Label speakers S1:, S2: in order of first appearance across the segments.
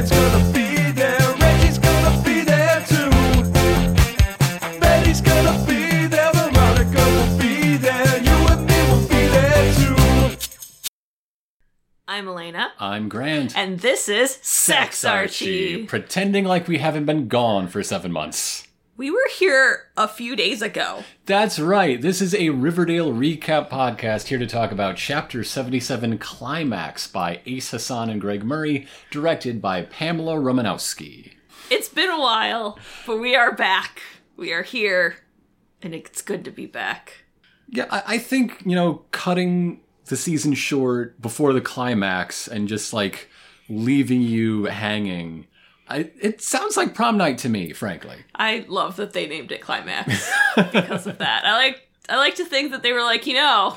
S1: Grant's gonna be there. Reggie's gonna be there too. Betty's gonna be there. Veronica will be there. You and me will be there too.
S2: I'm Elena,
S3: I'm Grant.
S2: and this is Sex Archie.
S3: Pretending like we haven't been gone for seven months.
S2: We were here a few days ago.
S3: That's right. This is a Riverdale recap podcast here to talk about Chapter 77 Climax by Ace Hassan and Greg Murray, directed by Pamela Romanowsky.
S2: It's been a while, but we are back. We are here, and it's good to be back.
S3: Yeah, I, I think, you know, cutting the season short before the climax and just like leaving you hanging. I, it sounds like prom night to me, frankly.
S2: I love that they named it Climax because of that. I like I like to think that they were like, you know,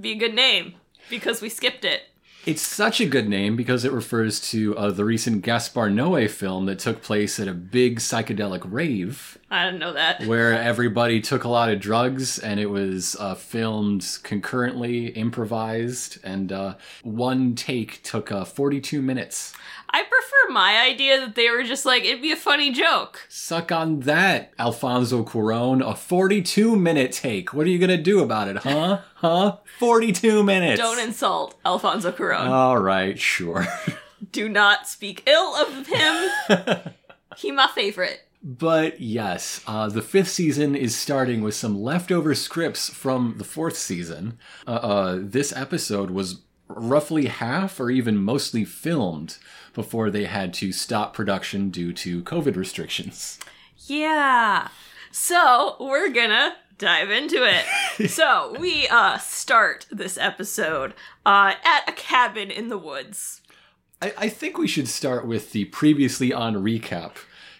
S2: be a good name because we skipped it.
S3: It's such a good name because it refers to uh, the recent Gaspar Noé film that took place at a big psychedelic rave
S2: I didn't know that.
S3: where everybody took a lot of drugs and it was uh, filmed concurrently, improvised, and uh, one take took uh, 42 minutes.
S2: I prefer my idea that they were just like, it'd be a funny joke.
S3: Suck on that, Alfonso Cuaron. A 42 minute take. What are you going to do about it, huh? huh? 42 minutes.
S2: Don't insult Alfonso Cuarón.
S3: All right, sure.
S2: Do not speak ill of him. he my favorite.
S3: But yes, uh, the fifth season is starting with some leftover scripts from the fourth season. Uh, uh, this episode was roughly half or even mostly filmed before they had to stop production due to COVID restrictions.
S2: Yeah. So we're gonna dive into it. so we uh start this episode uh at a cabin in the woods.
S3: I, I think we should start with the previously on recap.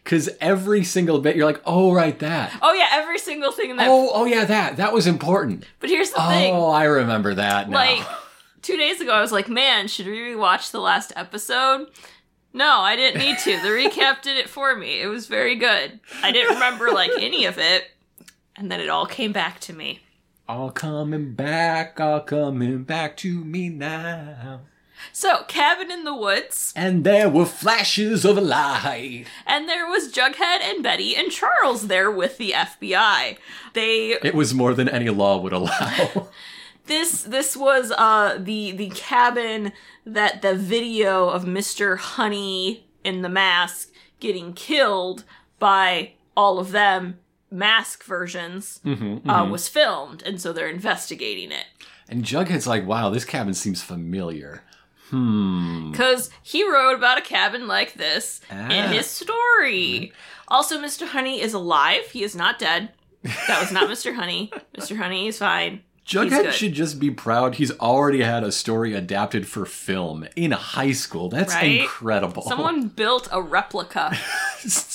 S3: Because every single bit, you're like, oh, right, that.
S2: Oh yeah, every single thing in that.
S3: Oh, oh, yeah, that. That was important.
S2: But here's the thing.
S3: Oh, I remember that now.
S2: Like two days ago, I was like, "Man, should we watch the last episode?" No, I didn't need to. The recap did it for me. It was very good. I didn't remember like any of it, and then it all came back to me.
S3: all coming back, all coming back to me now.
S2: So, cabin in the woods,
S3: And there were flashes of a light.
S2: and there was Jughead and Betty and Charles there with the FBI. They
S3: It was more than any law would allow.
S2: this this was uh the the cabin that the video of Mr. Honey in the mask getting killed by all of them mask versions uh, was filmed and so they're investigating it
S3: and Jughead's like, wow, this cabin seems familiar. Hmm.
S2: because he wrote about a cabin like this
S3: Ah.
S2: in his story also mr honey is alive he is not dead that was not mr honey mr honey is fine
S3: Jughead should just be proud he's already had a story adapted for film in high school. That's
S2: Right?
S3: incredible.
S2: someone built a replica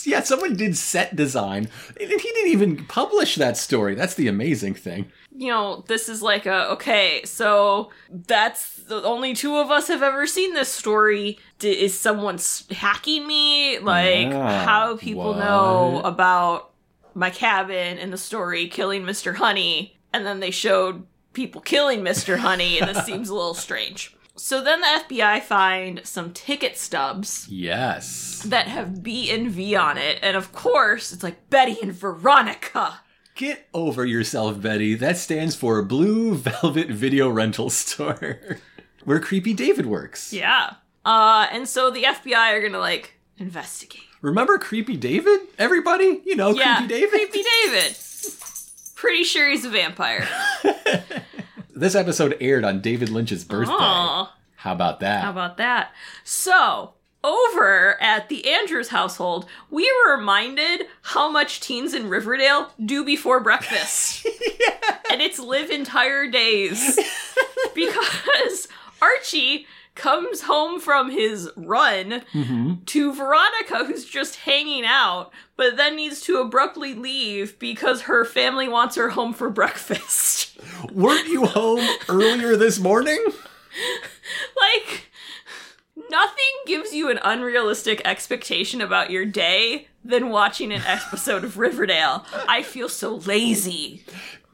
S3: yeah, someone did set design. And he didn't even publish that story. That's the amazing thing.
S2: you know, this is like a okay, so that's the only two of us have ever seen this story. D- is someone hacking me? Like,
S3: Yeah,
S2: how people know about my cabin in the story killing Mr. Honey, and then they showed people killing Mr. Honey, and this seems a little strange. So then the FBI find some ticket stubs
S3: Yes.
S2: that have B and V on it, and of course, it's like Betty and Veronica.
S3: Get over yourself, Betty. That stands for Blue Velvet Video Rental Store, where Creepy David works.
S2: Yeah. Uh, and so the FBI are gonna like investigate.
S3: Remember Creepy David? Everybody? You know,
S2: yeah,
S3: Creepy David?
S2: Creepy David. Pretty sure he's a vampire.
S3: This episode aired on David Lynch's birthday.
S2: Aw,
S3: How about that?
S2: how about that? So over at the Andrews household, we were reminded how much teens in Riverdale do before breakfast. And it's live entire days. because Archie comes home from his run mm-hmm. to Veronica, who's just hanging out, but then needs to abruptly leave because her family wants her home for breakfast.
S3: Weren't you home earlier this morning?
S2: like, nothing gives you an unrealistic expectation about your day than watching an episode of Riverdale. I feel so lazy.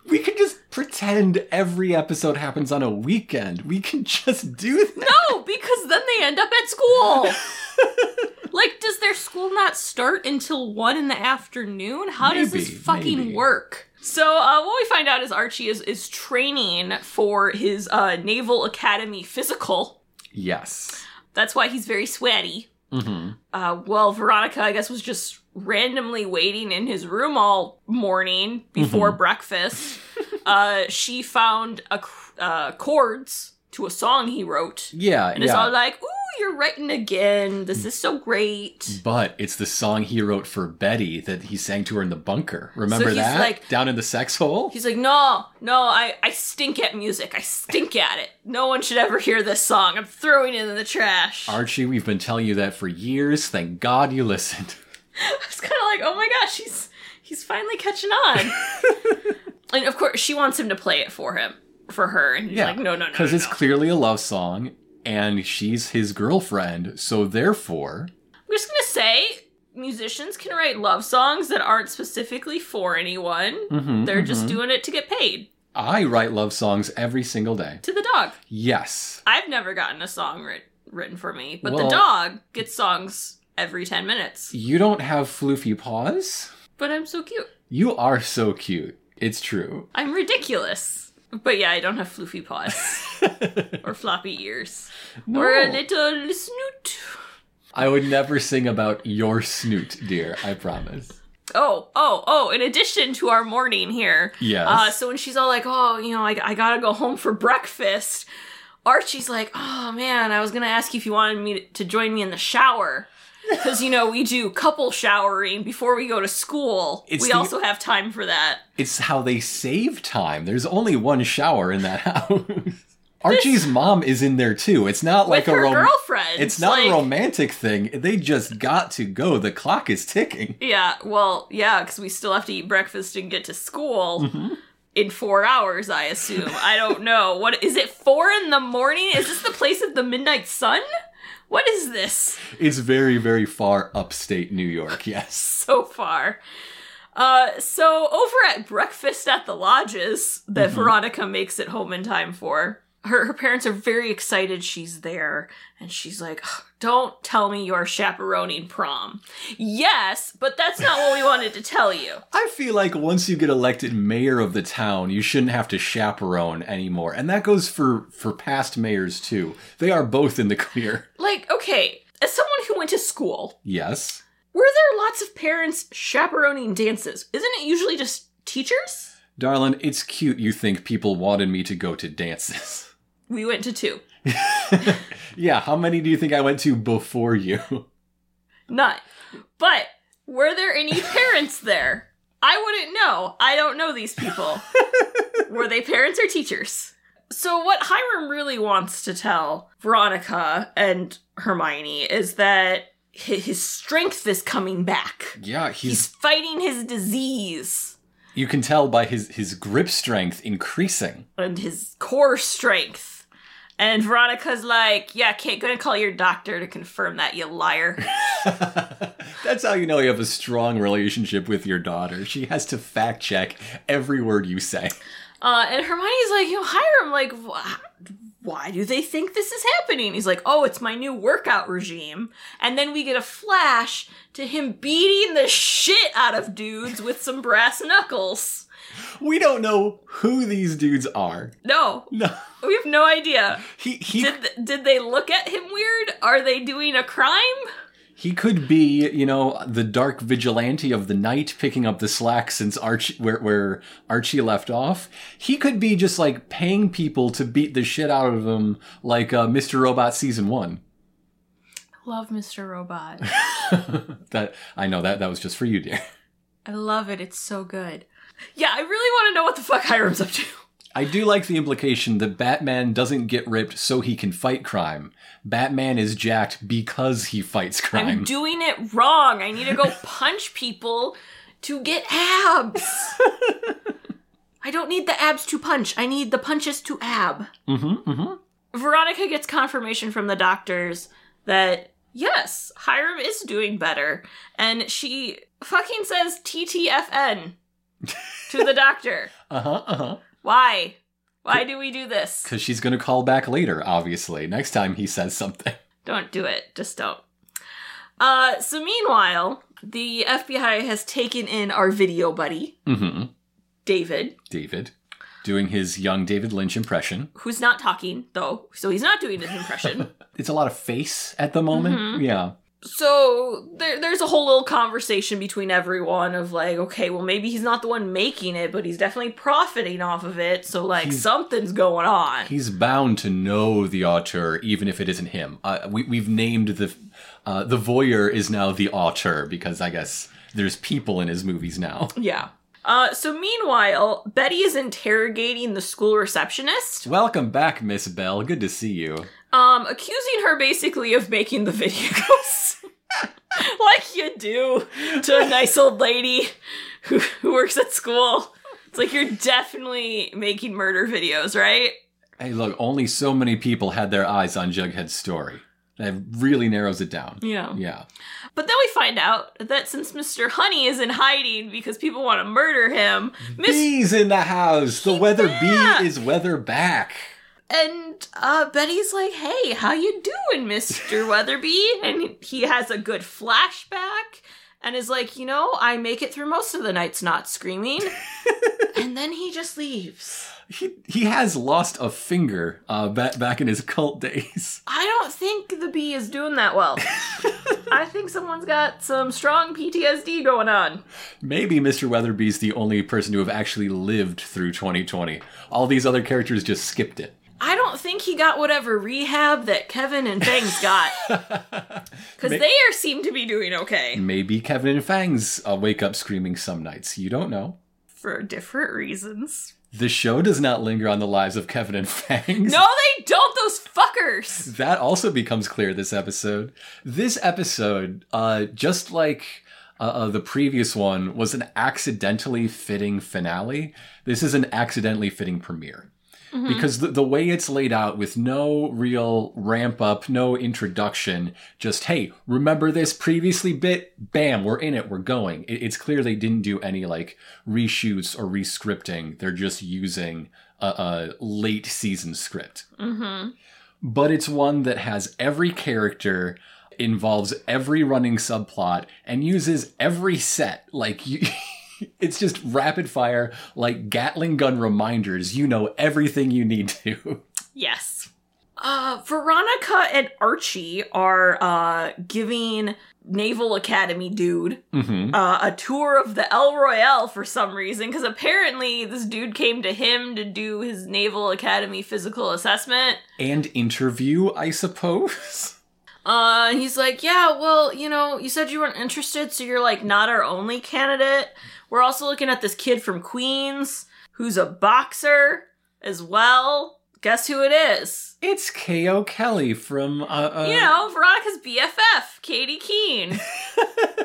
S3: We can just pretend every episode happens on a weekend. We can just do that.
S2: No, because then they end up at school. Like, does their school not start until one in the afternoon? How does this fucking
S3: maybe.
S2: work? So uh, what we find out is Archie is is training for his uh, Naval Academy physical.
S3: Yes.
S2: That's why he's very sweaty.
S3: hmm
S2: Uh, well, Veronica, I guess, was just randomly waiting in his room all morning before breakfast. uh, she found a uh, chords to a song he wrote,
S3: Yeah,
S2: and it's
S3: yeah.
S2: all like, "Ooh, you're writing again. This is so great."
S3: But it's the song he wrote for Betty that he sang to her in the bunker. Remember
S2: he's
S3: that?
S2: like-
S3: Down in the sex hole?
S2: He's like, "No, no, I I stink at music. I stink at it. No one should ever hear this song. I'm throwing it in the trash."
S3: Archie, we've been telling you that for years. Thank God you listened.
S2: It's kind of like, oh my gosh, he's he's finally catching on. and of course, she wants him to play it for him, for her, and he's like, no, no, no,
S3: Because
S2: no,
S3: it's
S2: no.
S3: clearly a love song, and she's his girlfriend, so therefore.
S2: I'm just gonna say, musicians can write love songs that aren't specifically for anyone.
S3: Mhm,
S2: They're just
S3: mhm.
S2: doing it to get paid
S3: I write love songs every single day.
S2: to the dog.
S3: Yes.
S2: I've never gotten a song writ- written for me, but
S3: Well-
S2: the dog gets songs every ten minutes.
S3: You don't have floofy paws?
S2: But I'm so cute.
S3: You are so cute. It's true.
S2: I'm ridiculous. But yeah, I don't have floofy paws or floppy ears or a little snoot.
S3: I would never sing about your snoot, dear. I promise.
S2: Oh, oh, oh, in addition to our morning here.
S3: Yes.
S2: Uh, so when she's all like, oh, you know, I, I gotta go home for breakfast, Archie's like, oh man, I was gonna ask you if you wanted me to, to join me in the shower. Because, you know, we do couple showering before we go to school.
S3: It's
S2: we
S3: the-
S2: also have time for that.
S3: It's how they save time. There's only one shower in that house. Archie's mom is in there too. It's not like a rom-
S2: girlfriend.
S3: It's not
S2: like-
S3: a romantic thing. They just got to go. The clock is ticking.
S2: Yeah, well, yeah, because we still have to eat breakfast and get to school
S3: Mm-hmm.
S2: in four hours, I assume. I don't know. What is it? Four in the morning? Is this the place of the midnight sun? What is this
S3: It's very, very far upstate New York. Yes.
S2: so far? Uh, so over at breakfast at the lodges that
S3: Mm-hmm.
S2: Veronica makes it home in time for, her her parents are very excited she's there, and she's like, "Ugh, "Don't tell me you're chaperoning prom." Yes, but that's not what we wanted to tell you.
S3: I feel like once you get elected mayor of the town, you shouldn't have to chaperone anymore. And that goes for for past mayors too. They are both in the clear.
S2: Like, okay, as someone who went to school,
S3: Yes.
S2: were there lots of parents chaperoning dances? Isn't it usually just teachers?
S3: Darlin, it's cute you think people wanted me to go to dances.
S2: We went to two.
S3: yeah, how many do you think I went to before you?
S2: None. But were there any parents there? I wouldn't know. I don't know these people. were they parents or teachers? So, what Hiram really wants to tell Veronica and Hermione is that his strength is coming back.
S3: yeah,
S2: He's
S3: he's
S2: fighting his disease.
S3: you can tell by his his grip strength increasing.
S2: and his core strength. And Veronica's like, yeah, Kate, gonna call your doctor to confirm that, you liar.
S3: That's how you know you have a strong relationship with your daughter. She has to fact check every word you say.
S2: Uh, and Hermione's like, you know, Hiram, like, why do they think this is happening? He's like, oh, it's my new workout regime. And then we get a flash to him beating the shit out of dudes with some brass knuckles.
S3: We don't know who these dudes are.
S2: No,
S3: No.
S2: we have no idea.
S3: He he
S2: Did, th- did they look at him weird? Are they doing a crime?
S3: he could be, you know, the dark vigilante of the night picking up the slack since Archie where where Archie left off. He could be just like paying people to beat the shit out of him like uh, Mr. Robot season 1.
S2: Love Mr. Robot.
S3: that I know that that was just for you, dear.
S2: I love it. It's so good. Yeah, I really want to know what the fuck Hiram's up to.
S3: I do like the implication that Batman doesn't get ripped so he can fight crime. Batman is jacked because he fights crime.
S2: I'm doing it wrong. I need to go punch people to get abs. I don't need the abs to punch. I need the punches to ab.
S3: mm-hmm, mm-hmm.
S2: Veronica gets confirmation from the doctors that yes, Hiram is doing better. And she fucking says TTFN to the doctor.
S3: Uh-huh, uh-huh.
S2: Why? Why do we do this?
S3: Because she's gonna call back later, obviously. Next time he says something.
S2: Don't do it. Just don't. Uh, so meanwhile, the FBI has taken in our video buddy,
S3: mm-hmm.
S2: David,
S3: David, doing his young David Lynch impression.
S2: who's not talking though, so he's not doing his impression.
S3: It's a lot of face at the moment.
S2: Mm-hmm.
S3: Yeah.
S2: So there, there's a whole little conversation between everyone of like, okay, well maybe he's not the one making it, but he's definitely profiting off of it. So like
S3: He's-
S2: something's going on.
S3: He's bound to know the auteur, even if it isn't him. Uh, we, we've named the uh, the voyeur is now the auteur because I guess there's people in his movies now.
S2: Yeah. Uh, so meanwhile, Betty is interrogating the school receptionist,
S3: Welcome back, Miss Bell. Good to see you.
S2: Um, accusing her basically of making the videos. like you do to a nice old lady who, who works at school. It's like you're definitely making murder videos, right?
S3: Hey, look, only so many people had their eyes on Jughead's story. That really narrows it down.
S2: Yeah.
S3: Yeah.
S2: But then we find out that since Mr. Honey is in hiding because people want to murder him, Miss
S3: Bees in the house. The weather
S2: Yeah.
S3: bee is weather back.
S2: and uh, Betty's like, "Hey, how you doing, Mister Weatherbee?" And he has a good flashback and is like, "You know, I make it through most of the nights not screaming." and then he just leaves.
S3: He he has lost a finger uh, back back in his cult days.
S2: I don't think the bee is doing that well. I think someone's got some strong PTSD going on.
S3: Maybe Mr. Weatherbee's the only person to have actually lived through 2020. All these other characters just skipped it.
S2: I don't think he got whatever rehab that Kevin and Fangs got. Because they are seem to be doing okay.
S3: Maybe Kevin and Fangs uh, wake up screaming some nights. You don't know.
S2: For different reasons.
S3: The show does not linger on the lives of Kevin and Fangs.
S2: No, they don't, those fuckers!
S3: That also becomes clear this episode. This episode, uh, just like uh, uh, the previous one, was an accidentally fitting finale. This is an accidentally fitting premiere. Because the, the way it's laid out with no real ramp up, no introduction, just, hey, remember this previously bit? Bam, we're in it, we're going. It, it's clear they didn't do any like reshoots or rescripting. They're just using a, a late season script
S2: Mm-hmm.
S3: but it's one that has every character involves every running subplot and uses every set like you it's just rapid fire like gatling gun reminders you know everything you need to
S2: Yes. Uh, Veronica and Archie are uh, giving Naval Academy dude
S3: hmm
S2: uh, a tour of the El Royale for some reason, because apparently this dude came to him to do his Naval Academy physical assessment.
S3: and interview i suppose
S2: Uh, he's like, yeah, well, you know, you said you weren't interested, so you're like not our only candidate. We're also looking at this kid from Queens who's a boxer as well. Guess who it is?
S3: it's ko kelly from uh, uh
S2: You know, Veronica's BFF, Katy Keene.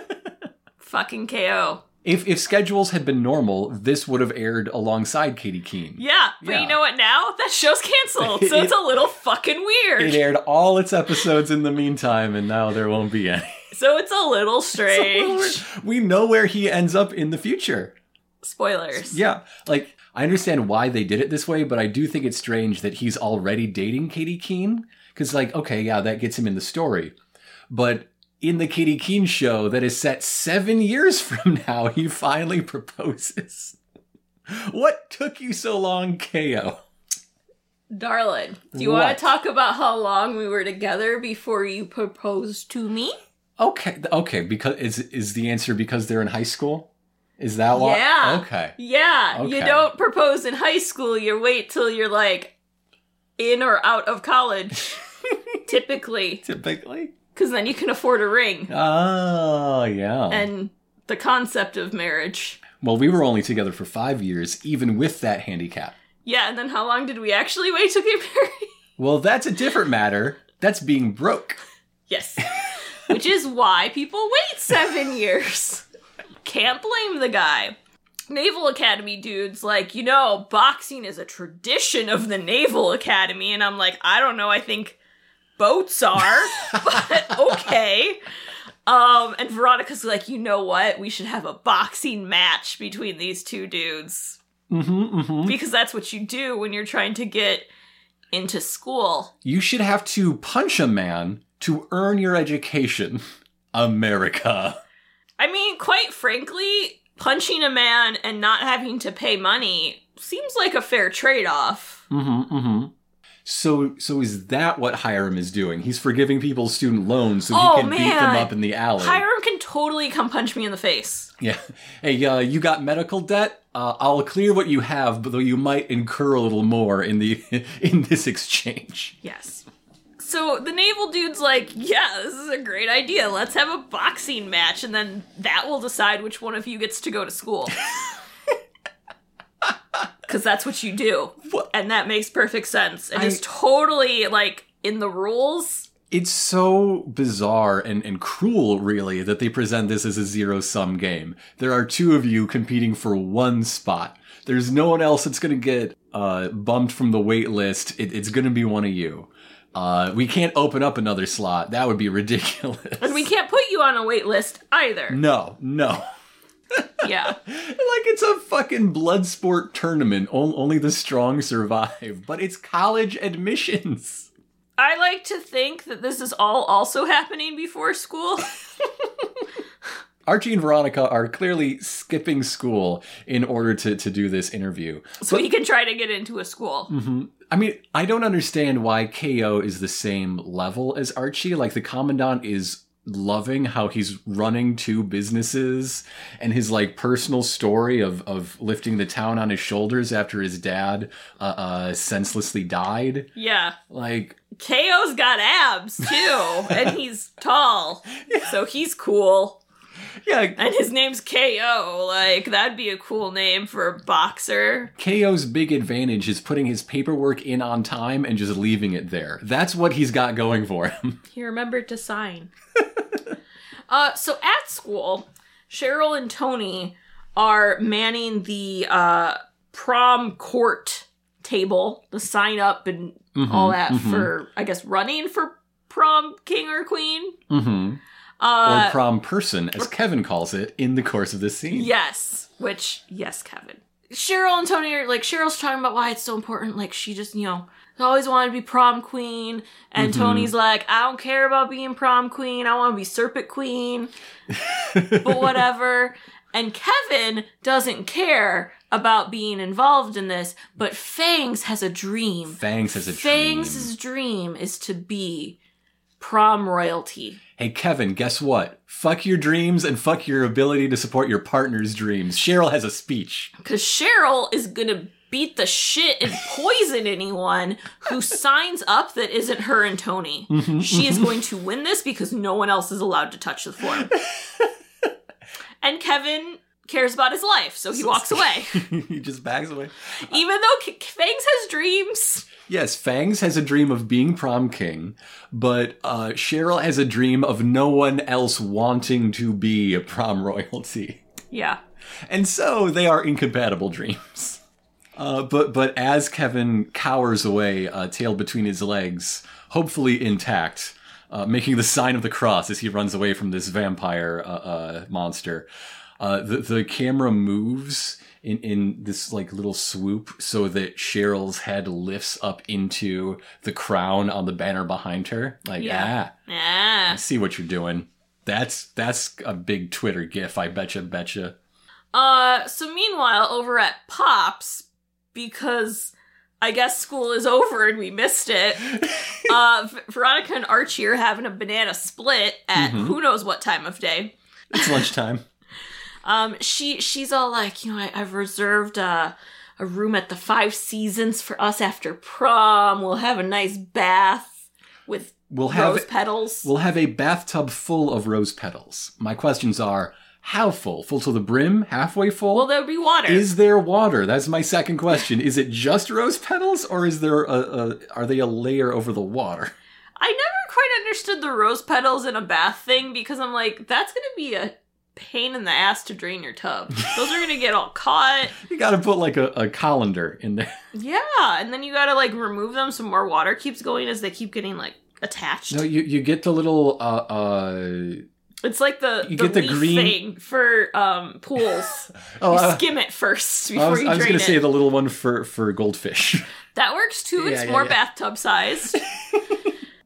S2: Fucking KO.
S3: if if schedules had been normal this would have aired alongside katy keene
S2: Yeah, but
S3: Yeah.
S2: you know what now? That show's canceled, so it's a little fucking weird.
S3: it aired all its episodes in the meantime and now there won't be any
S2: So it's a little strange.
S3: we know where he ends up in the future
S2: Spoilers.
S3: Yeah, like I understand why they did it this way, but I do think it's strange that he's already dating Katy Keene. Because, like, okay, yeah, that gets him in the story. But in the Katy Keene show that is set seven years from now, he finally proposes. What took you so long, KO?
S2: Darling, do you
S3: What?
S2: want to talk about how long we were together before you proposed to me?
S3: Okay, okay, because is is the answer because they're in high school? Is that why?
S2: Yeah.
S3: Okay.
S2: Yeah, you don't propose in high school, you wait till you're like in or out of college. typically,
S3: Typically.
S2: because then you can afford a ring
S3: Oh, yeah.
S2: and the concept of marriage.
S3: well, we were only together for five years, even with that handicap.
S2: Yeah, and then how long did we actually wait to get married?
S3: Well, that's a different matter. That's being broke.
S2: Yes. Which is why people wait seven years. Can't blame the guy. Naval Academy dude's like, you know, boxing is a tradition of the Naval Academy. And I'm like, I don't know, I think boats are, but okay. Um, and Veronica's like, you know what? We should have a boxing match between these two dudes.
S3: Mm-hmm, mm-hmm.
S2: Because that's what you do when you're trying to get into school.
S3: You should have to punch a man to earn your education. America.
S2: I mean, quite frankly, punching a man and not having to pay money seems like a fair trade off.
S3: Mm-hmm. Mm-hmm. So, so is that what Hiram is doing? He's forgiving people's student loans so
S2: Oh,
S3: he can beat them up in the alley.
S2: Hiram can totally come punch me in the face.
S3: Yeah. Hey, uh, you got medical debt? Uh, I'll clear what you have, but though you might incur a little more in the in this exchange.
S2: Yes. So the naval dude's like, yeah, this is a great idea. Let's have a boxing match, and then that will decide which one of you gets to go to school. Because that's what you do.
S3: What?
S2: And that makes perfect sense. And
S3: I-
S2: it's totally, like, in the rules.
S3: It's so bizarre and, and cruel, really, that they present this as a zero sum game. There are two of you competing for one spot. There's no one else that's going to get uh, bumped from the wait list. It, it's going to be one of you. Uh, we can't open up another slot. That would be ridiculous.
S2: And we can't put you on a wait list either.
S3: No, no.
S2: Yeah.
S3: like it's a fucking blood sport tournament. Only the strong survive. But it's college admissions.
S2: I like to think that this is all also happening before school.
S3: Archie and Veronica are clearly skipping school in order to, to do this interview.
S2: so he can try to get into a school.
S3: I mean, I don't understand why KO is the same level as Archie. Like, the Commandant is loving how he's running two businesses and his like personal story of of lifting the town on his shoulders after his dad uh, uh senselessly died
S2: Yeah.
S3: like
S2: KO's got abs too, and he's tall. So he's cool.
S3: Yeah
S2: And his name's KO. Like, that'd be a cool name for a boxer.
S3: KO's big advantage is putting his paperwork in on time and just leaving it there. That's what he's got going for him.
S2: He remembered to sign. uh, so at school, Cheryl and Tony are manning the uh, prom court table, the sign up and all that for, I guess, running for prom king or queen.
S3: hmm
S2: Uh,
S3: or prom person, as Kevin calls it in the course of this scene.
S2: Yes. Which, yes, Kevin. Cheryl and Tony are like, Cheryl's talking about why it's so important. Like, she just, you know, always wanted to be prom queen. And Tony's like, I don't care about being prom queen. I want to be serpent queen. but whatever. And Kevin doesn't care about being involved in this. But Fangs has a dream.
S3: Fangs has a dream.
S2: Fangs' dream is to be prom royalty.
S3: Hey, Kevin, guess what? Fuck your dreams and fuck your ability to support your partner's dreams. Cheryl has a speech.
S2: Because Cheryl is gonna beat the shit and poison anyone who signs up that isn't her and Tony. Mm-hmm, she is mm-hmm. going to win this because no one else is allowed to touch the form. and Kevin cares about his life, so he walks away.
S3: he just backs away.
S2: Even though K- Fangs has dreams.
S3: Yes, Fangs has a dream of being prom king, but uh, Cheryl has a dream of no one else wanting to be a prom royalty.
S2: Yeah.
S3: And so they are incompatible dreams. Uh, but but as Kevin cowers away, uh, tail between his legs, hopefully intact, uh, making the sign of the cross as he runs away from this vampire uh, uh, monster, uh, the the camera moves in in this like little swoop so that Cheryl's head lifts up into the crown on the banner behind her. Like
S2: Yeah.
S3: ah,
S2: Ah.
S3: I see what you're doing. That's that's a big Twitter gif. I betcha, betcha.
S2: Uh, so meanwhile, over at Pops, because I guess school is over and we missed it, uh, Veronica and Archie are having a banana split at
S3: Mhm.
S2: who knows what time of day.
S3: It's lunchtime.
S2: Um, she she's all like, you know, I, I've reserved uh, a room at the Five Seasons for us after prom. We'll have a nice bath with
S3: We'll have
S2: rose petals.
S3: we'll have a bathtub full of rose petals. My questions are: How full? Full to the brim? Halfway full?
S2: Will there be water?
S3: is there water? That's my second question. Is it just rose petals, or is there a, a are they a layer over the water?
S2: I never quite understood the rose petals in a bath thing because I'm like, that's gonna be a pain in the ass to drain your tub. Those are gonna get all caught.
S3: You got to put like a, a colander in there.
S2: Yeah, and then you gotta like remove them so more water keeps going as they keep getting like attached.
S3: No, you you get the little uh uh.
S2: It's like the
S3: You
S2: the,
S3: get the green-
S2: thing for um pools.
S3: Oh,
S2: you
S3: I,
S2: skim it first before
S3: was,
S2: you
S3: I was gonna say the little one for for goldfish.
S2: that works too. It's
S3: Yeah, yeah,
S2: more
S3: yeah.
S2: bathtub sized.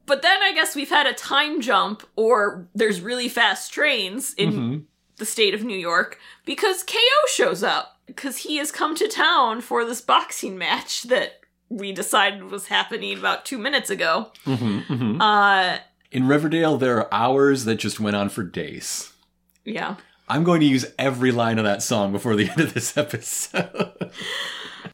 S2: But then I guess we've had a time jump, or there's really fast trains in
S3: Mm-hmm.
S2: The state of New York because KO shows up because he has come to town for this boxing match that we decided was happening about two minutes ago.
S3: Mm-hmm.
S2: Uh,
S3: In Riverdale, there are hours that just went on for days.
S2: yeah.
S3: I'm going to use every line of that song before the end of this episode.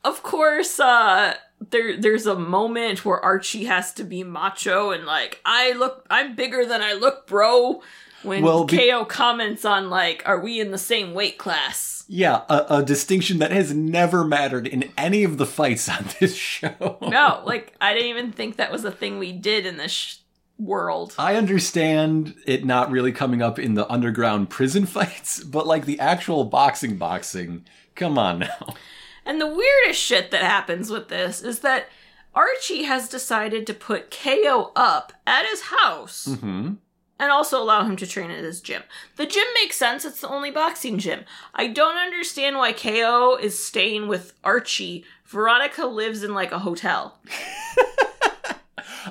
S2: Of course, uh, there there's a moment where Archie has to be macho and like, I look, I'm bigger than I look, bro. When
S3: Well, be-
S2: KO comments on like, are we in the same weight class?
S3: yeah, a, a distinction that has never mattered in any of the fights on this show.
S2: No, like I didn't even think that was a thing we did in this sh- world.
S3: I understand it not really coming up in the underground prison fights, but like the actual boxing boxing, come on now.
S2: And the weirdest shit that happens with this is that Archie has decided to put KO up at his house
S3: hmm
S2: and also allow him to train at his gym. The gym makes sense, it's the only boxing gym. I don't understand why KO is staying with Archie. Veronica lives in like a hotel.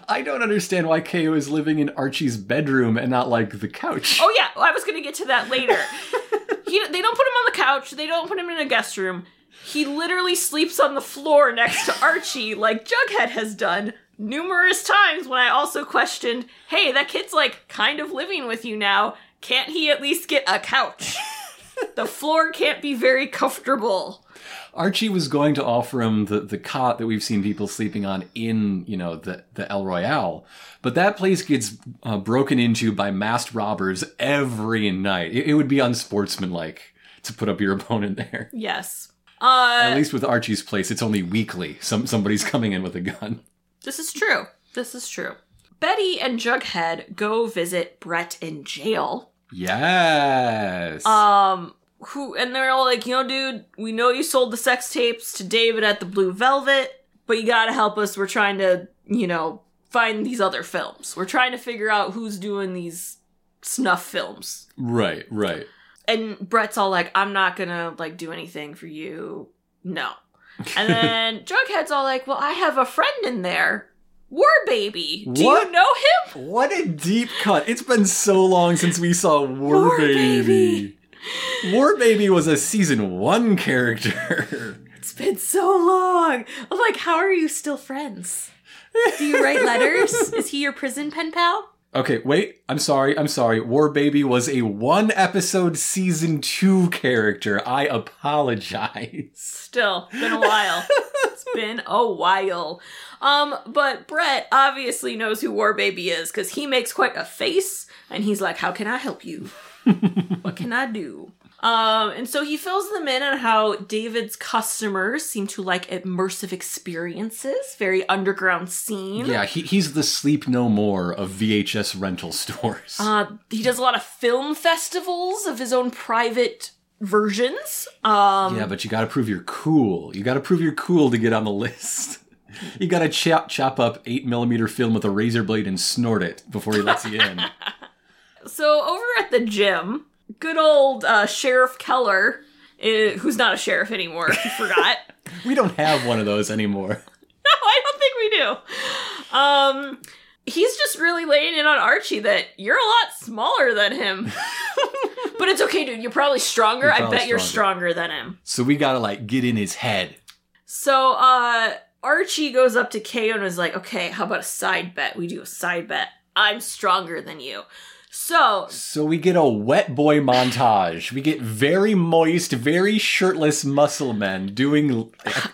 S3: I don't understand why KO is living in Archie's bedroom and not like the couch.
S2: Oh yeah, I was gonna get to that later. he, they don't put him on the couch. They don't put him in a guest room. He literally sleeps on the floor next to Archie, like Jughead has done numerous times. When I also questioned, "Hey, that kid's like kind of living with you now. Can't he at least get a couch? the floor can't be very comfortable."
S3: Archie was going to offer him the, the cot that we've seen people sleeping on in, you know, the, the El Royale. But that place gets uh, broken into by masked robbers every night. It, it would be unsportsmanlike to put up your opponent there.
S2: Yes. Uh,
S3: At least with Archie's place, it's only weekly. Some somebody's coming in with a gun.
S2: This is true. This is true. Betty and Jughead go visit Brett in jail.
S3: Yes.
S2: Um, who and they're all like, you know, dude, we know you sold the sex tapes to David at the Blue Velvet, but you gotta help us. We're trying to, you know, find these other films. We're trying to figure out who's doing these snuff films.
S3: right, right.
S2: And Brett's all like, I'm not gonna like do anything for you. No. And then Jughead's all like, Well, I have a friend in there. War Baby. Do
S3: What?
S2: you know him?
S3: What a deep cut. It's been so long since we saw War,
S2: War
S3: Baby.
S2: Baby.
S3: War Baby was a season one character.
S2: It's been so long. I'm like, how are you still friends? Do you write letters? Is he your prison pen pal?
S3: Okay, wait. I'm sorry. I'm sorry. War Baby was a one episode season two character. I apologize.
S2: Still, been a while. it's been a while. Um, but Brett obviously knows who War Baby is because he makes quite a face and he's like, How can I help you? what can I do? Um, and so he fills them in on how David's customers seem to like immersive experiences, very underground scene.
S3: Yeah, he, he's the sleep no more of VHS rental stores.
S2: Uh, he does a lot of film festivals of his own private versions. Um,
S3: yeah, but you gotta prove you're cool. You gotta prove you're cool to get on the list. You gotta chop chop up eight millimeter film with a razor blade and snort it before he lets you in.
S2: So over at the gym, good old uh, Sheriff Keller, uh, who's not a sheriff anymore, if you forgot.
S3: We don't have one of those anymore.
S2: no, I don't think we do. Um, he's just really laying in on Archie that you're a lot smaller than him. but it's okay, dude. You're probably stronger.
S3: You're
S2: I
S3: probably
S2: bet you're
S3: stronger.
S2: stronger than him.
S3: So we gotta like get in his head.
S2: So uh Archie goes up to KO and is like, okay, how about a side bet? We do a side bet. I'm stronger than you. So
S3: So we get a wet boy montage. We get very moist, very shirtless muscle men doing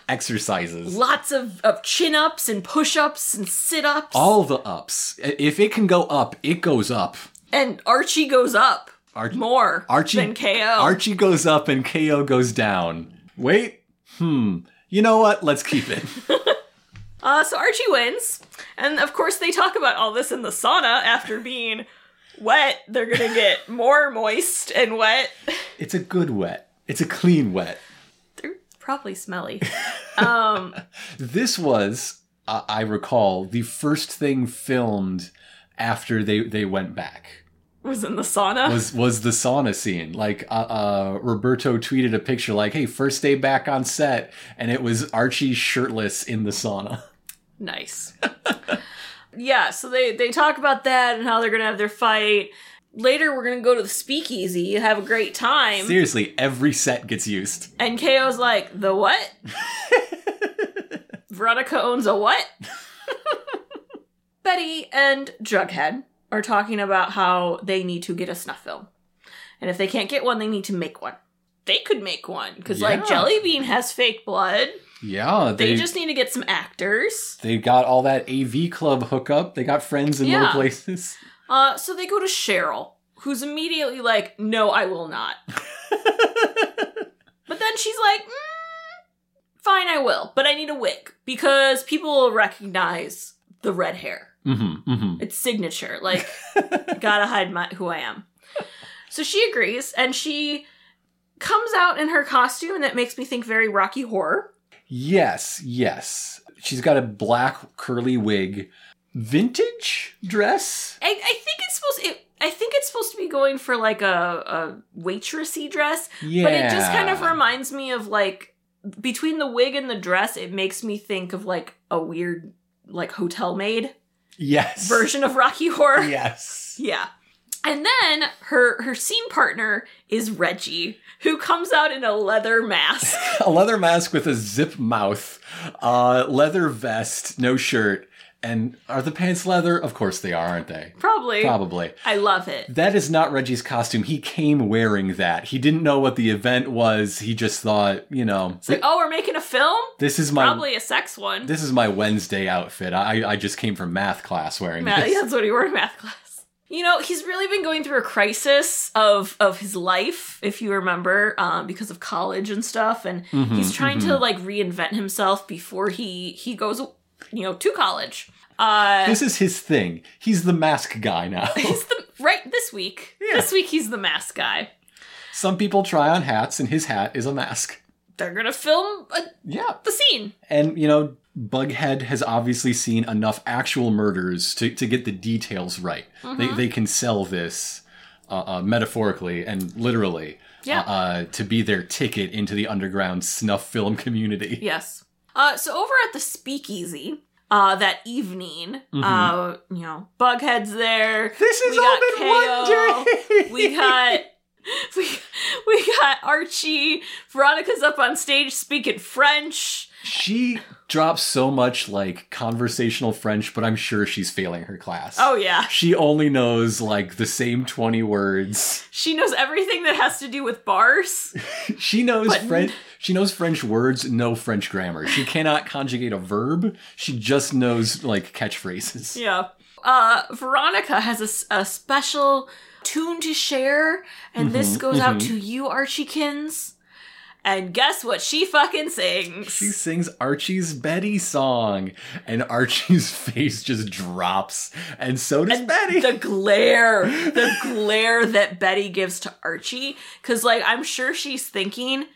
S3: exercises.
S2: lots of, of chin ups and push ups and sit ups.
S3: All the ups. If it can go up, it goes up.
S2: and Archie goes up
S3: Ar-
S2: more
S3: Archie
S2: than KO.
S3: Archie goes up and KO goes down. Wait. Hmm. You know what? Let's keep it.
S2: Uh, so Archie wins. And of course, they talk about all this in the sauna after being wet. They're to get more moist and wet.
S3: It's a good wet. It's a clean wet.
S2: They're probably smelly. Um,
S3: This was, uh, I recall, the first thing filmed after they, they went back.
S2: was in the sauna.
S3: was was the sauna scene. Like uh, uh, Roberto tweeted a picture like, "Hey, first day back on set," and it was Archie shirtless in the sauna.
S2: Nice. yeah, so they they talk about that and how they're gonna have their fight. Later, we're gonna go to the speakeasy, have a great time.
S3: Seriously, every set gets used.
S2: And KO's like, the what? Veronica owns a what? Betty and Jughead are talking about how they need to get a snuff film. And if they can't get one, they need to make one. They could make one, because like
S3: Yeah.
S2: Jellybean has fake blood.
S3: Yeah,
S2: They,
S3: they
S2: just need to get some actors.
S3: they got all that AV club hookup. They got friends in
S2: Yeah.
S3: places.
S2: Uh, so they go to Cheryl, who's immediately like, "No, I will not." but then she's like, mm, "Fine, I will, but I need a wig because people will recognize the red hair.
S3: Mm-hmm. Mm-hmm.
S2: It's signature. Like, gotta hide my who I am." So she agrees, and she comes out in her costume, and that makes me think very Rocky Horror.
S3: Yes, yes. She's got a black curly wig, vintage dress.
S2: I, I think it's supposed. It, I think it's supposed to be going for like a, a waitressy dress,
S3: Yeah,
S2: But it just kind of reminds me of like between the wig and the dress, it makes me think of like a weird like hotel maid
S3: yes
S2: version of Rocky Horror.
S3: Yes.
S2: Yeah. And then her her scene partner is Reggie, who comes out in a leather mask.
S3: a leather mask with a zip mouth, uh, leather vest, no shirt, and are the pants leather? Of course they are, aren't they?
S2: Probably.
S3: Probably.
S2: I love it.
S3: That is not Reggie's costume. He came wearing that. He didn't know what the event was. He just thought, you know,
S2: It's like, oh, we're making a film?
S3: this is my
S2: Probably a sex one.
S3: this is my Wednesday outfit. I I just came from math class wearing
S2: Math,
S3: this.
S2: that's what he wore in math class. You know, he's really been going through a crisis of of his life, if you remember, um, because of college and stuff, and
S3: Mm-hmm,
S2: he's trying to like reinvent himself before he he goes, you know, to college. Uh,
S3: This is his thing. He's the mask guy now.
S2: he's the right this week.
S3: Yeah.
S2: This week he's the mask guy.
S3: Some people try on hats, and his hat is a mask.
S2: They're gonna film uh
S3: Yeah.
S2: the scene.
S3: And, you know, Bughead has obviously seen enough actual murders to, to get the details right.
S2: Mm-hmm.
S3: They, they can sell this uh, uh, metaphorically and literally
S2: Yeah.
S3: uh, uh, to be their ticket into the underground snuff film community.
S2: Yes. Uh, so over at the speakeasy, uh, that evening, uh, you know, Bughead's there.
S3: Mm-hmm. This has
S2: We
S3: all been
S2: KO.
S3: one day!
S2: We got we we got Archie. Veronica's up on stage speaking French.
S3: She drops so much, like, conversational French, but I'm sure she's failing her class.
S2: Oh yeah,
S3: She only knows, like, the same 20 words.
S2: she knows everything that has to do with bars.
S3: She knows
S2: But-
S3: French. She knows French words, no French grammar. She cannot conjugate a verb. She just knows like catchphrases.
S2: Yeah. Uh, Veronica has a special tune to share, and this goes out to you, Archiekins. And guess what she fucking sings?
S3: She sings Archie's Betty song, and Archie's face just drops, and so does Betty.
S2: the glare, the glare that Betty gives to Archie. Cause like I'm sure she's thinking,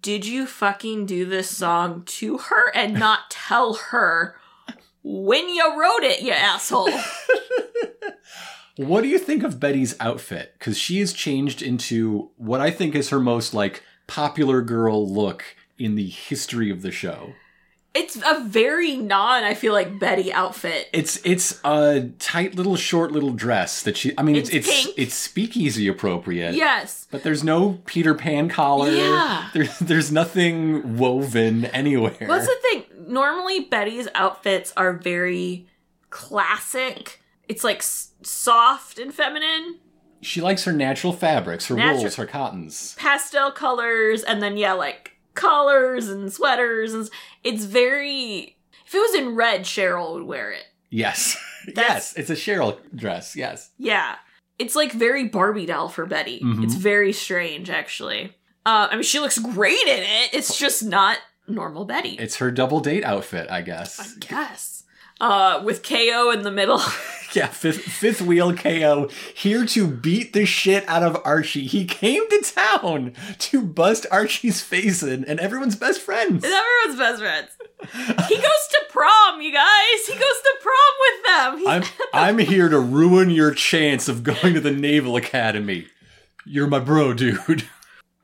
S2: did you fucking do this song to her and not tell her when you wrote it, you asshole?
S3: what do you think of Betty's outfit? Because she is changed into what I think is her most like popular girl look in the history of the show.
S2: It's a very non, I feel like, Betty outfit.
S3: It's it's a tight little short little dress that she. I mean, it's
S2: It's
S3: it's speakeasy appropriate.
S2: Yes.
S3: But there's no Peter Pan collar.
S2: Yeah.
S3: There's there's nothing woven anywhere.
S2: What's the thing? Normally, Betty's outfits are very classic. It's like soft and feminine,
S3: she likes her natural fabrics, her
S2: Natu-
S3: wools, her cottons.
S2: pastel colors, and then, yeah, like collars and sweaters. And it's very. If it was in red, Cheryl would wear it.
S3: Yes. Yes, it's a Cheryl dress. Yes.
S2: Yeah. It's like very Barbie doll for Betty.
S3: Mhm.
S2: It's very strange, actually. Uh, I mean, she looks great in it. It's just not normal Betty.
S3: It's her double date outfit, I guess.
S2: I guess. Uh, with KO in the middle.
S3: Yeah, fifth, fifth wheel KO here to beat the shit out of Archie. He came to town to bust Archie's face in, and everyone's best friends.
S2: It's everyone's best friends. He goes to prom, you guys. He goes to prom with them.
S3: I'm I'm here to ruin your chance of going to the Naval Academy. You're my bro, dude.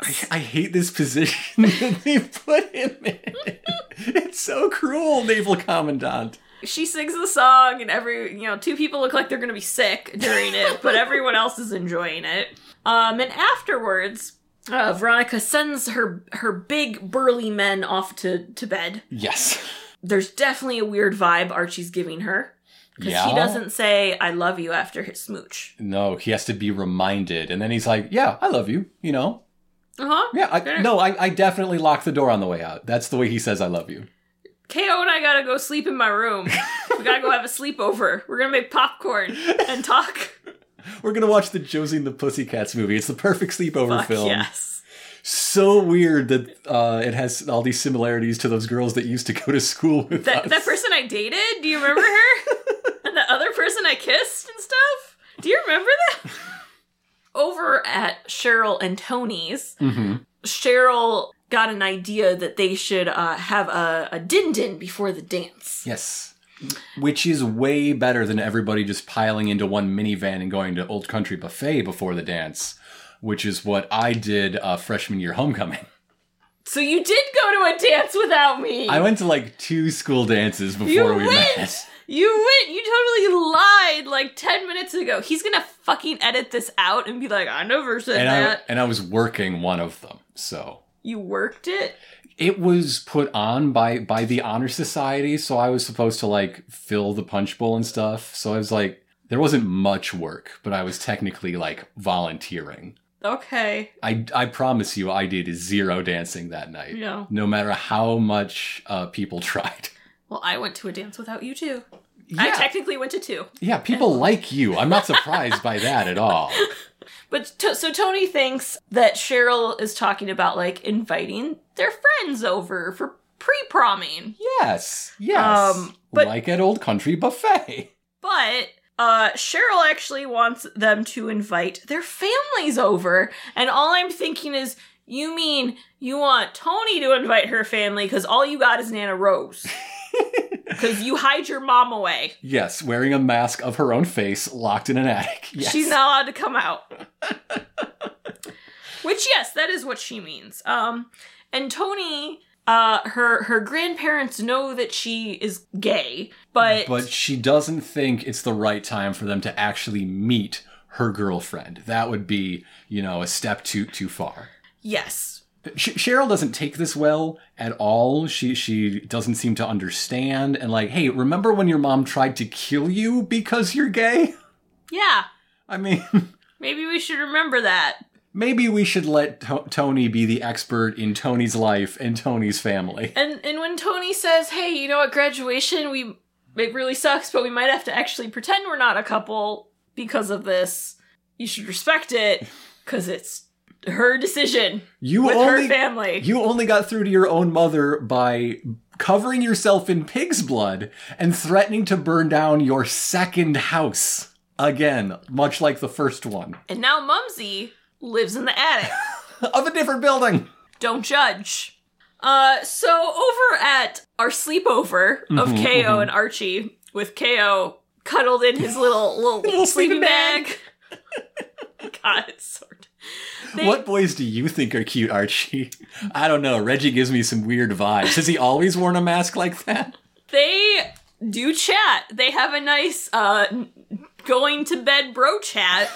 S3: I, I hate this position that they put him in. It's so cruel, Naval Commandant.
S2: She sings the song, and every you know, two people look like they're gonna be sick during it, but everyone else is enjoying it. Um, and afterwards, uh, Veronica sends her her big burly men off to to bed.
S3: Yes.
S2: There's definitely a weird vibe Archie's giving her because
S3: Yeah.
S2: he doesn't say "I love you" after his smooch.
S3: No, he has to be reminded, and then he's like, "Yeah, I love you." You know.
S2: Uh huh.
S3: Yeah. I, no, I, I definitely locked the door on the way out. That's the way he says, "I love you."
S2: KO and I gotta go sleep in my room. we gotta go have a sleepover. We're gonna make popcorn and talk.
S3: We're gonna watch the Josie and the Pussycats movie. It's the perfect sleepover
S2: Fuck
S3: film.
S2: yes.
S3: So weird that uh, it has all these similarities to those girls that used to go to school with
S2: That
S3: us.
S2: that person I dated, do you remember her? and the other person I kissed and stuff? Do you remember that? Over at Cheryl and Tony's,
S3: Mhm.
S2: Cheryl got an idea that they should uh, have a, a din din before the dance.
S3: Yes. Which is way better than everybody just piling into one minivan and going to Old Country Buffet before the dance, which is what I did uh, freshman year homecoming.
S2: So you did go to a dance without me.
S3: I went to like two school dances before
S2: You
S3: we
S2: went.
S3: met.
S2: You went. You totally lied like 10 minutes ago. He's gonna fucking edit this out and be like, I never said
S3: And I,
S2: that.
S3: and I was working one of them, so
S2: You worked it?
S3: it was put on by by the honor society so i was supposed to like fill the punch bowl and stuff so i was like there wasn't much work but i was technically like volunteering
S2: Okay.
S3: i i promise you i did zero dancing that night
S2: No.
S3: no matter how much uh, people tried
S2: Well, I went to a dance without you too. I technically went to two.
S3: yeah people like you i'm not surprised by that at all
S2: But to, so Tony thinks that Cheryl is talking about like inviting their friends over for pre-promming.
S3: yes yes
S2: Um, but-
S3: like at old country buffet
S2: But uh Cheryl actually wants them to invite their families over. And all I'm thinking is you mean you want Tony to invite her family cuz all you got is Nana Rose. Cuz you hide your mom away.
S3: yes wearing a mask of her own face locked in an attic yes.
S2: She's not allowed to come out. Which yes, that is what she means. Um and Tony uh her her grandparents know that she is gay, but
S3: but she doesn't think it's the right time for them to actually meet her girlfriend. That would be, you know, a step too too far.
S2: yes.
S3: Sh- Cheryl doesn't take this well at all. She she doesn't seem to understand and like, hey, remember when your mom tried to kill you because you're gay?
S2: Yeah.
S3: I mean,
S2: Maybe we should remember that.
S3: maybe we should let to- Tony be the expert in Tony's life and Tony's family.
S2: And and when Tony says, "Hey, you know what? Graduation, we it really sucks, but we might have to actually pretend we're not a couple because of this. You should respect it because it's her decision
S3: You
S2: with
S3: only
S2: her family."
S3: You only got through to your own mother by covering yourself in pig's blood and threatening to burn down your second house. Again, much like the first one.
S2: and now Mumsy lives in the attic.
S3: Of a different building.
S2: Don't judge. Uh, so over at our sleepover of
S3: Mhm,
S2: KO and Archie, with KO cuddled in his little little,
S3: Little
S2: sleeping
S3: sleeping
S2: bag. God, it's so. They-
S3: What boys do you think are cute, Archie? I don't know. Reggie gives me some weird vibes. Has he always worn a mask like that?
S2: they do chat. They have a nice uh going to bed bro chat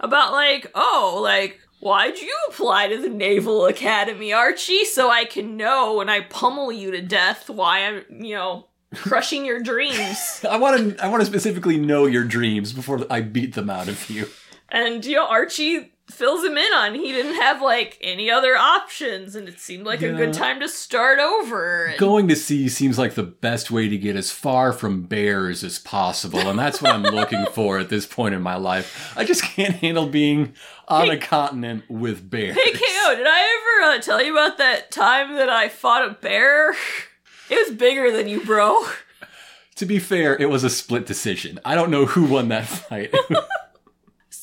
S2: about like, oh, like why'd you apply to the Naval Academy, Archie, so I can know when I pummel you to death why I'm, you know, crushing your dreams.
S3: I want to. I want to specifically know your dreams before I beat them out of you.
S2: And you know, Archie fills him in on he didn't have like any other options and it seemed like a good time to start over. And-
S3: Going to sea seems like the best way to get as far from bears as possible, and that's what I'm looking for at this point in my life. I just can't handle being on a continent with bears.
S2: Hey KO, did I ever uh, tell you about that time that I fought a bear? It was bigger than you, bro.
S3: To be fair, it was a split decision. I don't know who won that fight.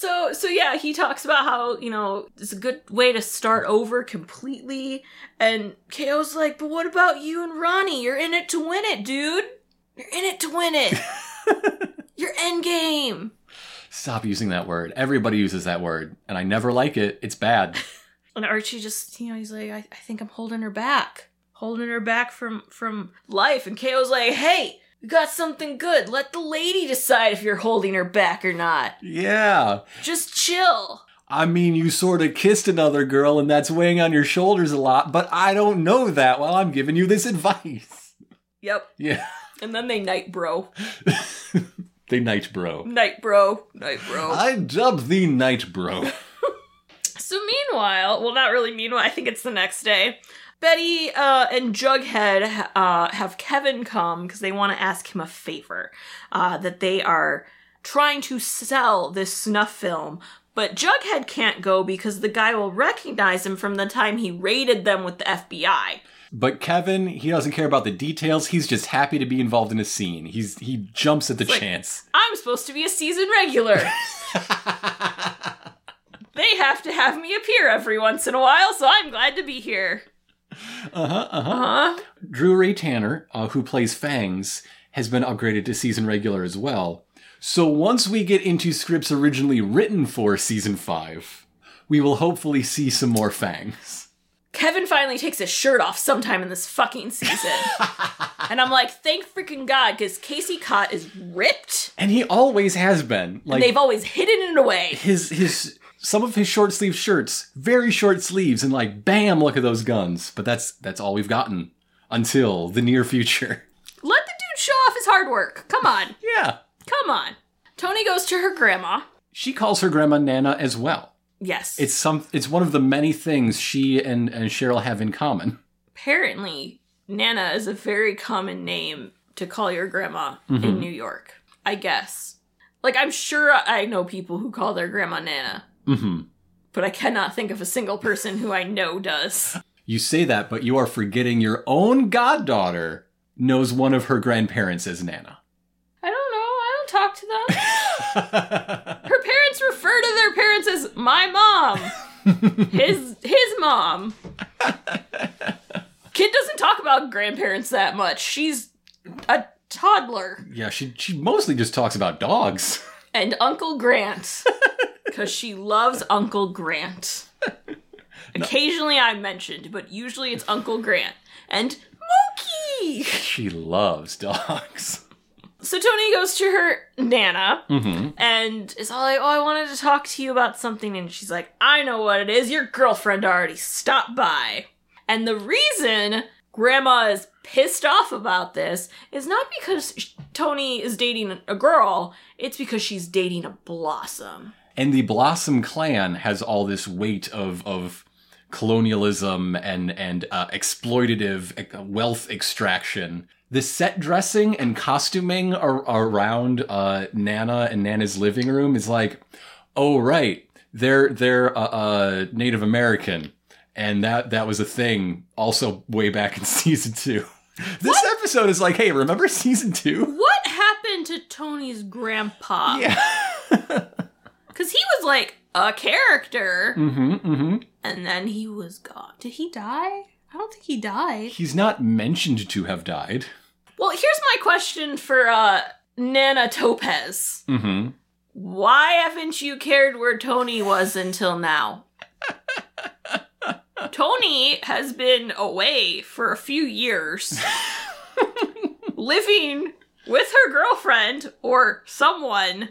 S2: So, so yeah, he talks about how you know it's a good way to start over completely, and KO's like, "But what about you and Ronnie? You're in it to win it, dude. You're in it to win it. You're end game."
S3: Stop using that word. Everybody uses that word, and I never like it. It's bad.
S2: And Archie just, you know, he's like, I, I think I'm holding her back, holding her back from from life. And KO's like, Hey, We got something good. Let the lady decide if you're holding her back or not.
S3: Yeah.
S2: Just chill.
S3: I mean, you sort of kissed another girl and that's weighing on your shoulders a lot, but I don't know that while I'm giving you this advice.
S2: Yep.
S3: Yeah.
S2: And then they night bro.
S3: they night bro.
S2: Night bro. Night bro.
S3: I dub thee night bro.
S2: So meanwhile, well, not really meanwhile. I think it's the next day. Betty uh, and Jughead uh, have Kevin come because they want to ask him a favor. Uh, that they are trying to sell this snuff film, but Jughead can't go because the guy will recognize him from the time he raided them with the FBI.
S3: But Kevin, he doesn't care about the details. He's just happy to be involved in a scene. He's he jumps at the
S2: like-
S3: chance.
S2: I'm supposed to be a season regular. they have to have me appear every once in a while, so I'm glad to be here.
S3: Uh-huh, uh-huh.
S2: Huh?
S3: Drew Ray Tanner, uh, who plays Fangs, has been upgraded to season regular as well. So once we get into scripts originally written for season 5, we will hopefully see some more Fangs.
S2: Kevin finally takes his shirt off sometime in this fucking season. and I'm like, thank freaking God, because Casey Cott is ripped.
S3: And he always has been. Like
S2: They've always hidden it away.
S3: his his some of his short sleeve shirts, very short sleeves, and like bam, look at those guns. But that's that's all we've gotten until the near future.
S2: Let the dude show off his hard work. Come on.
S3: Yeah.
S2: Come on. Tony goes to her grandma.
S3: She calls her grandma Nana as well.
S2: Yes.
S3: It's some it's one of the many things she and, and Cheryl have in common.
S2: apparently Nana is a very common name to call your grandma in mm-hmm. New York. I guess. Like I'm sure I know people who call their grandma Nana,
S3: hmm
S2: but I cannot think of a single person who I know does.
S3: You say that, but you are forgetting your own goddaughter knows one of her grandparents as Nana.
S2: I don't know. I don't talk to them. Her parents refer to their parents as my mom. his his mom. Kid doesn't talk about grandparents that much. She's a toddler.
S3: yeah, she she mostly just talks about dogs.
S2: And Uncle Grant. Because she loves Uncle Grant. Occasionally I'm mentioned, but usually it's Uncle Grant. And Mookie!
S3: She loves dogs.
S2: So Tony goes to her Nana
S3: hmm
S2: and is all like, Oh, I wanted to talk to you about something. And she's like, I know what it is. Your girlfriend already stopped by. And the reason Grandma is pissed off about this is not because Tony is dating a girl, it's because she's dating a blossom.
S3: And the Blossom clan has all this weight of of colonialism and and uh, exploitative wealth extraction. The set dressing and costuming ar- around uh, Nana and Nana's living room is like, oh right, they're they're uh, uh, Native American, and that that was a thing also way back in season two. This episode is like, hey, remember season two?
S2: What happened to Tony's grandpa?
S3: Yeah.
S2: Because he was like a character,
S3: mm-hmm. Mm-hmm.
S2: and then he was gone. Did he die? I don't think he died.
S3: He's not mentioned to have died.
S2: Well, here's my question for uh, Nana Topaz.
S3: Mm-hmm.
S2: Why haven't you cared where Tony was until now? Tony has been away for a few years, living with her girlfriend or someone,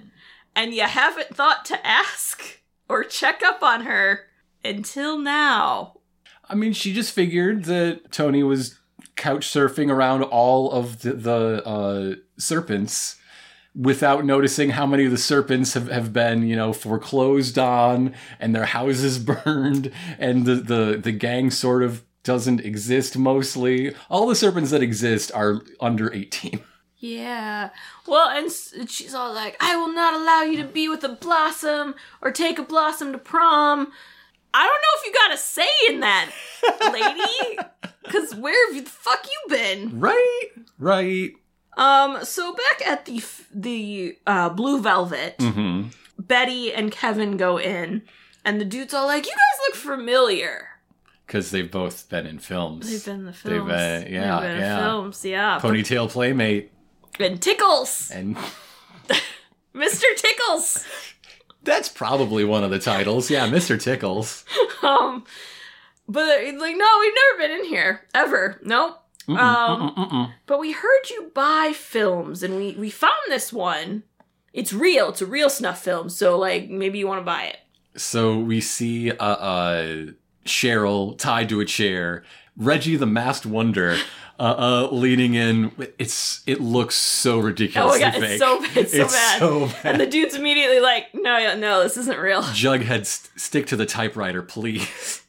S2: and you haven't thought to ask or check up on her until now.
S3: I mean, she just figured that Tony was couch surfing around all of the, the uh, serpents without noticing how many of the serpents have, have been, you know, foreclosed on and their houses burned and the, the, the gang sort of doesn't exist mostly. All the serpents that exist are under 18.
S2: Yeah. Well, and she's all like, I will not allow you to be with a blossom or take a blossom to prom. I don't know if you got a say in that, lady. Because where have you, the fuck you been?
S3: Right? Right.
S2: Um, so back at the f- the uh, Blue Velvet,
S3: Mm-hmm.
S2: Betty and Kevin go in, and the dude's all like, "You guys look familiar."
S3: Because they've both been in films.
S2: They've been in the
S3: They've,
S2: films.
S3: uh, yeah,
S2: They've been
S3: yeah.
S2: in films, yeah.
S3: Ponytail Playmate.
S2: And Tickles,
S3: And
S2: Mr. Tickles.
S3: that's probably one of the titles. Yeah, Mr. Tickles.
S2: Um, but like, no, we've never been in here ever. Nope. Um, but we heard you buy films, and we we found this one. It's real. It's a real snuff film. So like, maybe you want to buy it.
S3: So we see uh, uh, Cheryl tied to a chair, Reggie the Masked Wonder uh, uh, leaning in. It's it looks so
S2: Oh my god,
S3: fake.
S2: it's so it's so bad.
S3: so bad.
S2: And the dude's immediately like, no, no, this isn't real.
S3: Jughead, st- stick to the typewriter, please.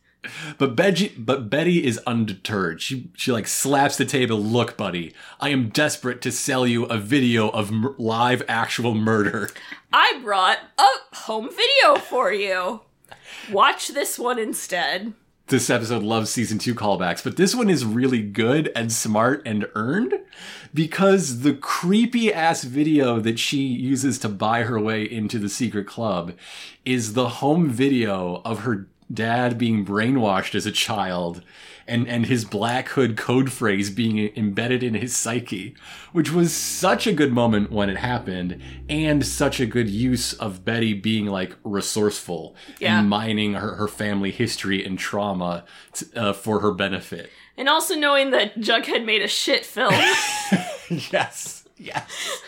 S3: But Betty, but Betty is undeterred. She she like slaps the table. Look, buddy, I am desperate to sell you a video of m- live actual murder.
S2: I brought a home video for you. Watch this one instead.
S3: This episode loves season two callbacks, but this one is really good and smart and earned because the creepy ass video that she uses to buy her way into the secret club is the home video of her dad being brainwashed as a child and, and his black hood code phrase being embedded in his psyche, which was such a good moment when it happened and such a good use of Betty being like resourceful
S2: Yeah.
S3: and mining her, her family history and trauma t- uh, for her benefit.
S2: And also knowing that Jughead made a shit film.
S3: Yes. Yes.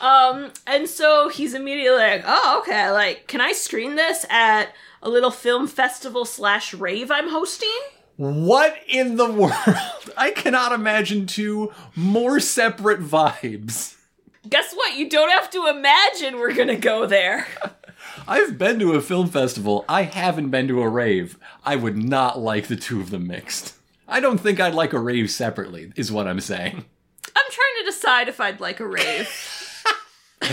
S2: um, and so he's immediately like, oh, okay, like, can I screen this at a little film festival slash rave I'm hosting?
S3: What in the world? I cannot imagine two more separate vibes.
S2: Guess what? You don't have to imagine we're gonna go there.
S3: I've been to a film festival. I haven't been to a rave. I would not like the two of them mixed. I don't think I'd like a rave separately, is what I'm saying.
S2: I'm trying to decide if I'd like a rave. I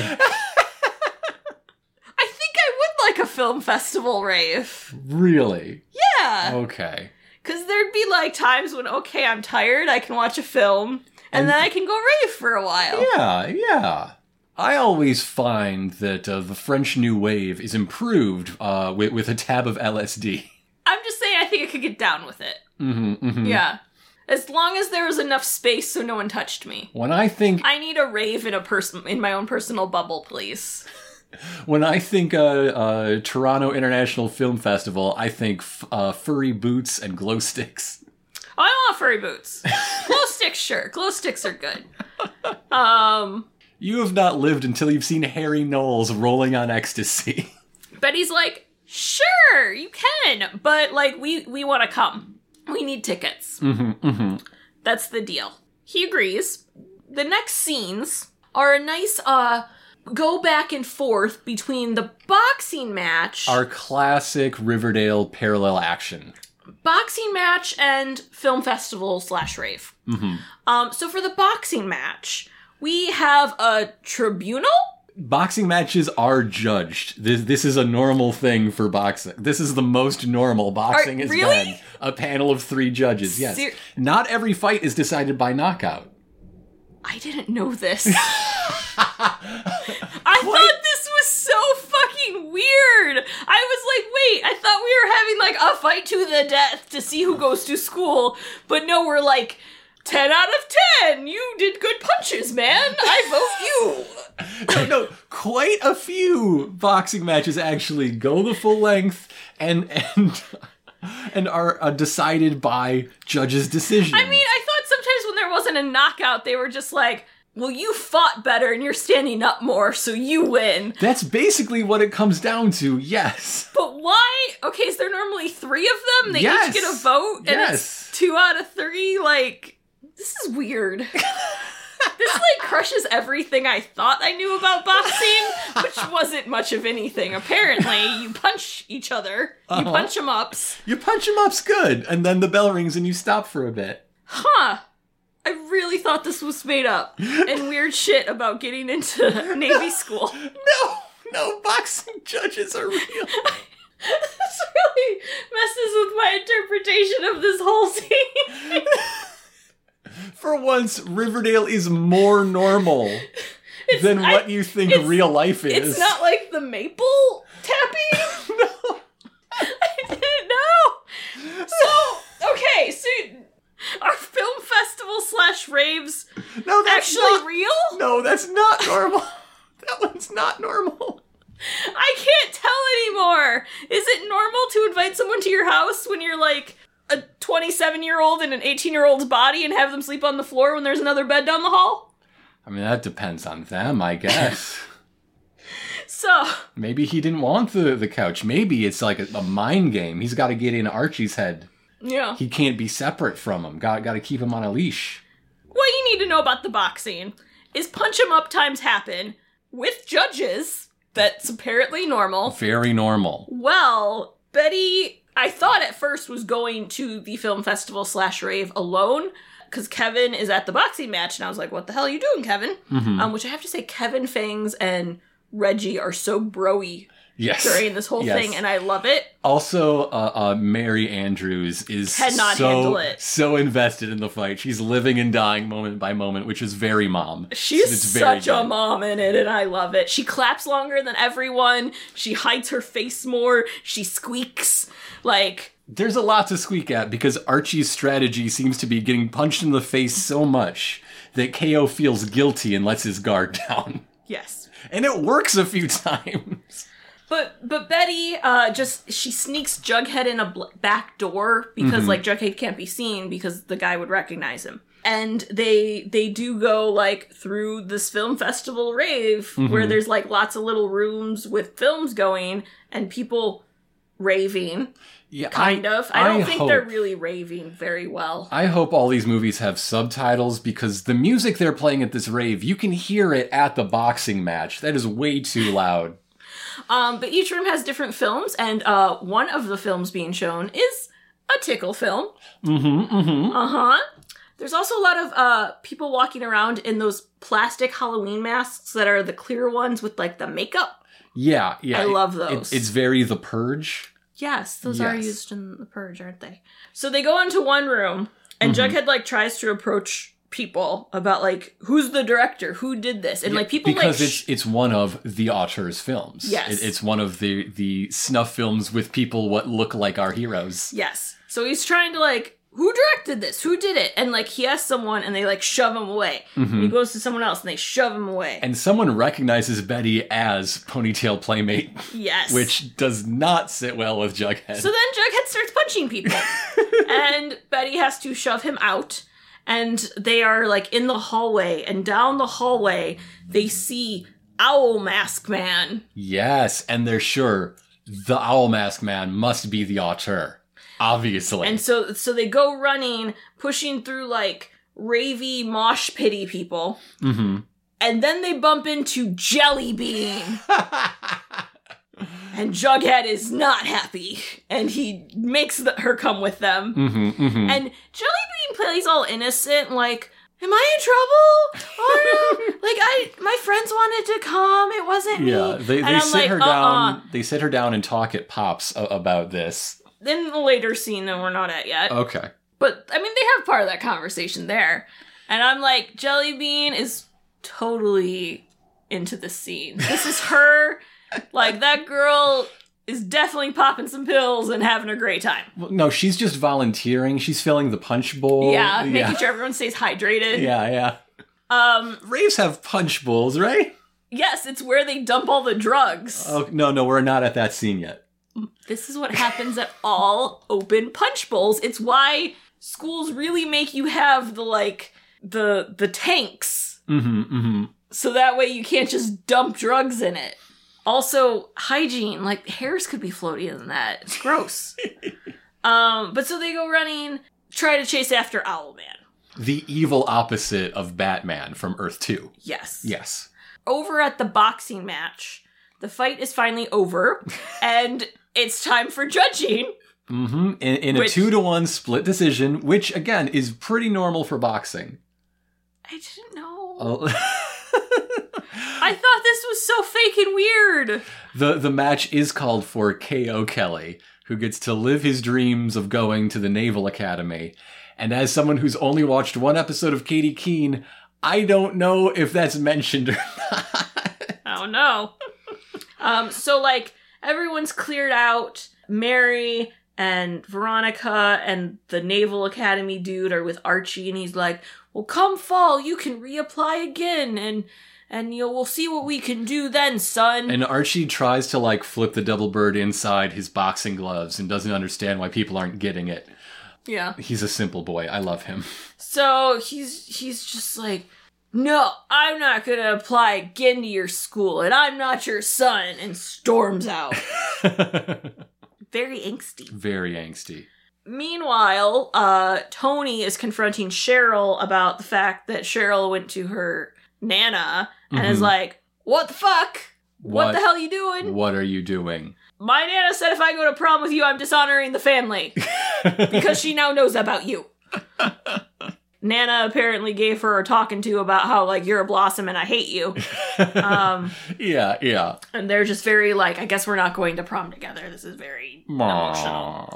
S2: think I would like a film festival rave.
S3: Really?
S2: Yeah.
S3: Okay.
S2: Because there'd be like times when, okay, I'm tired, I can watch a film, and,
S3: And-
S2: then I can go rave for a while.
S3: Yeah, yeah. I always find that uh, the French New Wave is improved uh, with, with a tab of LSD.
S2: I'm just saying, I think I could get down with it.
S3: hmm hmm
S2: Yeah. As long as there was enough space so no one touched me.
S3: When I think
S2: I need a rave in a person in my own personal bubble, please.
S3: When I think uh, uh, Toronto International Film Festival, I think f- uh, furry boots and glow sticks.
S2: I want furry boots. Glow sticks, sure. Glow sticks are good. Um,
S3: You have not lived until you've seen Harry Knowles rolling on ecstasy.
S2: Betty's like, sure, you can, but like we we want to come. We need tickets.
S3: hmm hmm
S2: That's the deal. He agrees. The next scenes are a nice uh go back and forth between the boxing match,
S3: Our classic Riverdale parallel action.
S2: boxing match and film festival slash rave.
S3: hmm
S2: Um, so for the boxing match, we have a tribunal.
S3: Boxing matches are judged. This this is a normal thing for boxing. This is the most normal boxing has
S2: really?
S3: been. A panel of three judges. Yes.
S2: Ser-
S3: Not every fight is decided by knockout.
S2: I didn't know this. I thought this was so fucking weird. I was like, wait, I thought we were having like a fight to the death to see who goes to school, but no, we're like 10 out of 10. You did good punches, man. I vote you.
S3: no, no, quite a few boxing matches actually go the full length and and and are uh, decided by judges' decision.
S2: I mean, I thought sometimes when there wasn't a knockout, they were just like, well, you fought better and you're standing up more, so you win.
S3: that's basically what it comes down to. Yes.
S2: But why? Okay, is there normally three of them? They
S3: Yes.
S2: each get a vote, and
S3: Yes.
S2: it's two out of three. Like, this is weird. this like crushes everything I thought I knew about boxing, which wasn't much of anything. Apparently, you punch each other, you
S3: Uh-huh.
S2: punch them ups.
S3: You punch him up's good, and then the bell rings and you stop for a bit.
S2: Huh. I really thought this was made up and weird shit about getting into Navy school.
S3: No, no, boxing judges are real.
S2: this really messes with my interpretation of this whole scene.
S3: For once, Riverdale is more normal than
S2: I-
S3: what you think real life is.
S2: It's not like the maple tapping.
S3: no.
S2: I didn't know. So okay, so festival slash raves
S3: No, that's
S2: actually
S3: not,
S2: real?
S3: No, that's not normal. that one's not normal.
S2: I can't tell anymore. Is it normal to invite someone to your house when you're like a 27 year old in an 18 year old's body and have them sleep on the floor when there's another bed down the hall?
S3: I mean, that depends on them, I guess.
S2: So,
S3: Maybe he didn't want the, the couch. Maybe it's like a, a mind game. He's got to get in Archie's head.
S2: yeah.
S3: He can't be separate from him. Got got to keep him on a leash.
S2: What you need to know about the boxing is punch 'em up times happen with judges. That's apparently normal.
S3: Very normal.
S2: Well, Betty, I thought at first was going to the film festival slash rave alone because Kevin is at the boxing match, and I was like, "What the hell are you doing, Kevin?" Um, which I have to say, Kevin Fangs and Reggie are so broy
S3: Yes.
S2: during this whole
S3: Yes.
S2: thing, and I love it.
S3: Also, uh, uh, Mary Andrews is
S2: Cannot
S3: so
S2: handle it.
S3: so invested in the fight. She's living and dying moment by moment, which is very mom.
S2: She's
S3: It's
S2: such a mom in it, and I love it. She claps longer than everyone. She hides her face more. She squeaks. Like,
S3: There's a lot to squeak at because Archie's strategy seems to be getting punched in the face so much that KO feels guilty and lets his guard down.
S2: yes.
S3: And it works a few times.
S2: But but Betty uh just she sneaks Jughead in a bl- back door
S3: Mm-hmm.
S2: because like Jughead can't be seen because the guy would recognize him. And they they do go like through this film festival rave
S3: Mm-hmm.
S2: where there's like lots of little rooms with films going and people raving
S3: Yeah,
S2: kind of. I don't think they're really raving very well.
S3: I hope all these movies have subtitles because the music they're playing at this rave, you can hear it at the boxing match. That is way too loud.
S2: Um, but each room has different films, and uh, one of the films being shown is a tickle film.
S3: Mm-hmm, mm-hmm.
S2: Uh huh. There's also a lot of uh, people walking around in those plastic Halloween masks that are the clear ones with like the makeup.
S3: Yeah, yeah.
S2: I love
S3: It-
S2: those.
S3: it's very The Purge.
S2: Yes, those are used in the Purge, aren't they? So they go into one room, and
S3: Mm-hmm.
S2: Jughead like tries to approach people about like who's the director, who did this, and like people
S3: because
S2: like
S3: it's it's one of the auteur's films.
S2: Yes.
S3: It- it's one of the the snuff films with people what look like our heroes.
S2: Yes. So he's trying to like, who directed this? Who did it? And like he asks someone and they like shove him away. And he goes to someone else and they shove him away.
S3: Mm-hmm. And someone recognizes Betty as Ponytail Playmate,
S2: yes.
S3: which does not sit well with Jughead.
S2: So then Jughead starts punching people. and Betty has to shove him out. And they are like in the hallway, and down the hallway, they see Owl Mask Man.
S3: yes, and they're sure the Owl Mask Man must be the auteur. Obviously.
S2: And so so they go running, pushing through like ravey mosh pity people.
S3: hmm
S2: And then they bump into Jelly Bean. and Jughead is not happy. And he makes the, her come with them.
S3: hmm hmm
S2: And Jellybean plays all innocent, like, Am I in trouble? Oh no! like I, my friends wanted to come. It wasn't me.
S3: Yeah, they,
S2: And
S3: they
S2: I'm
S3: sit
S2: like,
S3: her
S2: uh-uh.
S3: down. They sit her down and talk at Pops a- about this.
S2: Then the later scene that we're not at yet.
S3: Okay.
S2: But I mean, they have part of that conversation there, and I'm like, Jellybean is totally into the scene. This is her. Like that girl is definitely popping some pills and having a great time.
S3: Well, no, she's just volunteering. She's filling the punch bowl.
S2: yeah, making
S3: yeah.
S2: sure everyone stays hydrated.
S3: Yeah, yeah.
S2: Um,
S3: Raves have punch bowls, right?
S2: yes, it's where they dump all the drugs.
S3: Oh no, no, we're not at that scene yet.
S2: This is what happens at all open punch bowls. It's why schools really make you have the like the the tanks
S3: Mm-hmm. Mm-hmm.
S2: so that way you can't just dump drugs in it. Also, hygiene, like hairs could be floatier than that. It's gross. um, but so they go running, try to chase after Owlman.
S3: The evil opposite of Batman from Earth Two.
S2: Yes.
S3: Yes.
S2: Over at the boxing match, the fight is finally over, and it's time for judging.
S3: Mm-hmm. In, in a two to one split decision, which again is pretty normal for boxing.
S2: I didn't know. I thought this was so fake and weird.
S3: the the match is called for K.O. Kelly, who gets to live his dreams of going to the Naval Academy. And as someone who's only watched one episode of Katy Keene, I don't know if that's mentioned or not.
S2: Oh no. um, so like everyone's cleared out. Mary and Veronica and the Naval Academy dude are with Archie, and he's like, "Well, come fall, you can reapply again, and and you know we'll see what we can do then, son."
S3: And Archie tries to like flip the double bird inside his boxing gloves and doesn't understand why people aren't getting it.
S2: Yeah.
S3: He's a simple boy. I love him.
S2: So he's he's just like, no, I'm not gonna apply again to your school, and I'm not your son, and storms out. Very angsty.
S3: Very angsty.
S2: Meanwhile, uh, Tony is confronting Cheryl about the fact that Cheryl went to her nana and is
S3: Mhm.
S2: like, "What the fuck? What, the hell are you doing?"
S3: What are you doing?
S2: My nana said if I go to prom with you, I'm dishonoring the family because she now knows about you. Nana apparently gave her a talking to about how like you're a blossom and I hate you. Um,
S3: yeah, yeah.
S2: and they're just very like, I guess we're not going to prom together. This is very emotional.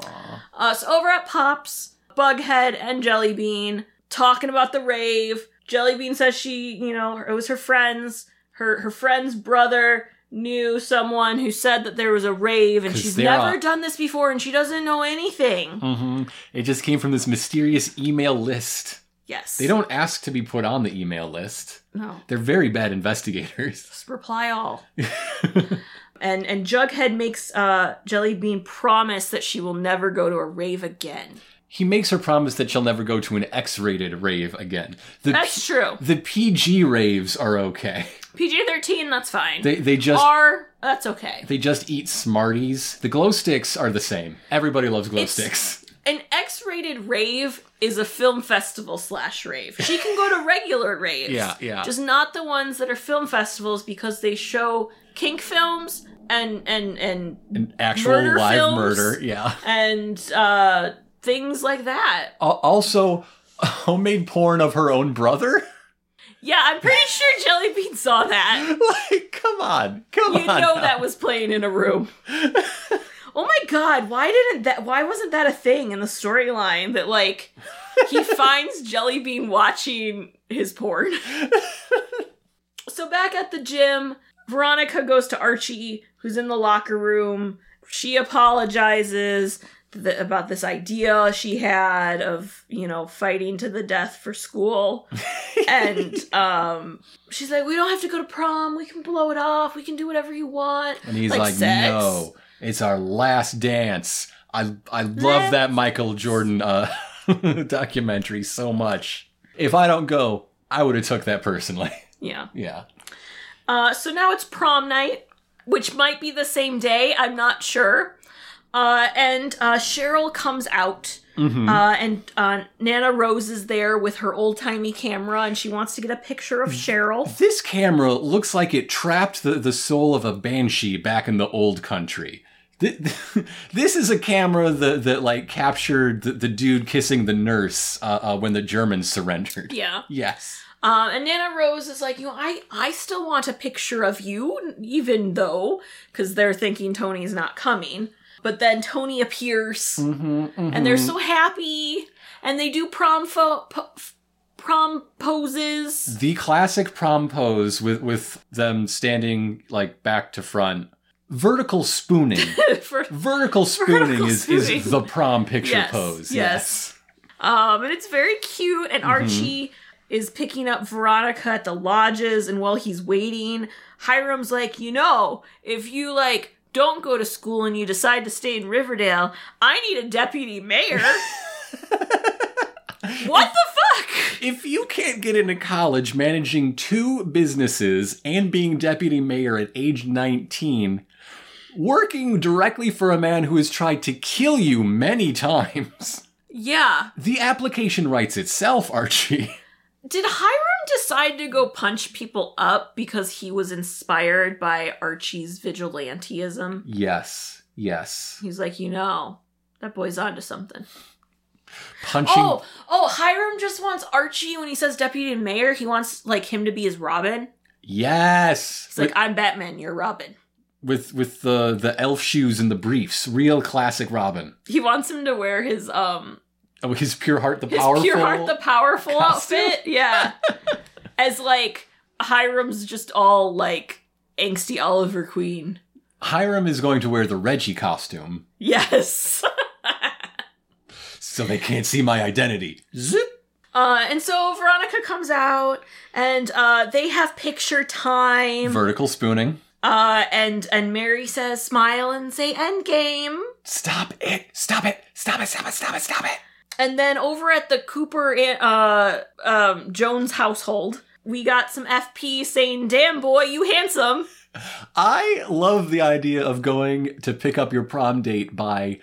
S2: Uh, so over at Pops, Bughead and Jellybean talking about the rave. Jellybean says she, you know, it was her friends. Her her friend's brother knew someone who said that there was a rave, and she's never
S3: on-
S2: done this before, and she doesn't know anything.
S3: hmm It just came from this mysterious email list.
S2: Yes,
S3: They don't ask to be put on the email list.
S2: No,
S3: They're very bad investigators.
S2: just reply all. and and Jughead makes uh Jellybean promise that she will never go to a rave again.
S3: He makes her promise that she'll never go to an X-rated rave again. The
S2: That's true.
S3: the PG raves are okay.
S2: PG thirteen, that's fine.
S3: They they just
S2: are. that's okay.
S3: they just eat Smarties. The glow sticks are the same. Everybody loves glow
S2: It's-
S3: sticks.
S2: An X-rated rave is a film festival slash rave. She can go to regular raves.
S3: Yeah, yeah.
S2: Just not the ones that are film festivals because they show kink films and and and
S3: An actual
S2: Murder
S3: live
S2: films?
S3: murder. Yeah.
S2: and uh things like that.
S3: Al- Also, homemade porn of her own brother.
S2: Yeah, I'm pretty sure Jellybean saw that.
S3: like, come on, come
S2: You
S3: on.
S2: You know
S3: now.
S2: that was playing in a room. Oh my god, why didn't that why wasn't that a thing in the storyline that like he finds Jellybean watching his porn? so back at the gym, Veronica goes to Archie, who's in the locker room. She apologizes th- about this idea she had of, you know, fighting to the death for school. and um she's like, "We don't have to go to prom. We can blow it off. We can do whatever you want."
S3: And he's
S2: Like
S3: like, no, it's our last dance. I I love that Michael Jordan uh, documentary so much. If I don't go, I would have took that personally.
S2: Yeah.
S3: yeah.
S2: Uh, so now it's prom night, which might be the same day. I'm not sure. Uh, and uh, Cheryl comes out,
S3: Mm-hmm.
S2: uh, and uh, Nana Rose is there with her old timey camera, and she wants to get a picture of Cheryl.
S3: This camera looks like it trapped the, the soul of a banshee back in the old country. This is a camera that, that like captured the, the dude kissing the nurse uh, uh, when the Germans surrendered.
S2: Yeah.
S3: Yes.
S2: Um, and Nana Rose is like, you know, I, I still want a picture of you, even though, because they're thinking Tony's not coming. But then Tony appears, mm-hmm, and they're mm-hmm. so happy, and they do prom fo- po- prom poses.
S3: The classic prom pose with with them standing like back to front. Vertical spooning.
S2: for
S3: Vertical spooning
S2: Vertical
S3: is,
S2: spooning.
S3: is the prom picture
S2: Yes,
S3: pose.
S2: yes. Um, and it's very cute. And mm-hmm. Archie is picking up Veronica at the lodges, and while he's waiting, Hiram's like, you know, if you like don't go to school and you decide to stay in Riverdale, I need a deputy mayor. what the fuck?
S3: If you can't get into college managing two businesses and being deputy mayor at age 19, working directly for a man who has tried to kill you many times,
S2: Yeah.
S3: the application writes itself, Archie.
S2: Did Hiram decide to go punch people up because he was inspired by Archie's vigilanteism?
S3: Yes, yes.
S2: He's like, you know, that boy's onto something.
S3: Punching.
S2: Oh, oh, Hiram just wants Archie when he says deputy mayor, he wants like him to be his Robin.
S3: Yes.
S2: He's like, I'm Batman, you're Robin.
S3: with with the the elf shoes and the briefs, real classic Robin.
S2: He wants him to wear his um
S3: Oh, his pure heart, the
S2: his
S3: powerful.
S2: pure heart the powerful
S3: costume?
S2: outfit. Yeah. As like Hiram's just all like angsty Oliver Queen.
S3: Hiram is going to wear the Reggie costume,
S2: Yes.
S3: so they can't see my identity. Zip.
S2: Uh, and so Veronica comes out, and uh, they have picture time.
S3: Vertical spooning.
S2: Uh, and and Mary says, "Smile and say endgame."
S3: Stop it! Stop it! Stop it! Stop it! Stop it! Stop it!
S2: And then over at the Cooper uh, um, Jones household, we got some FP saying, "Damn boy, you handsome."
S3: I love the idea of going to pick up your prom date by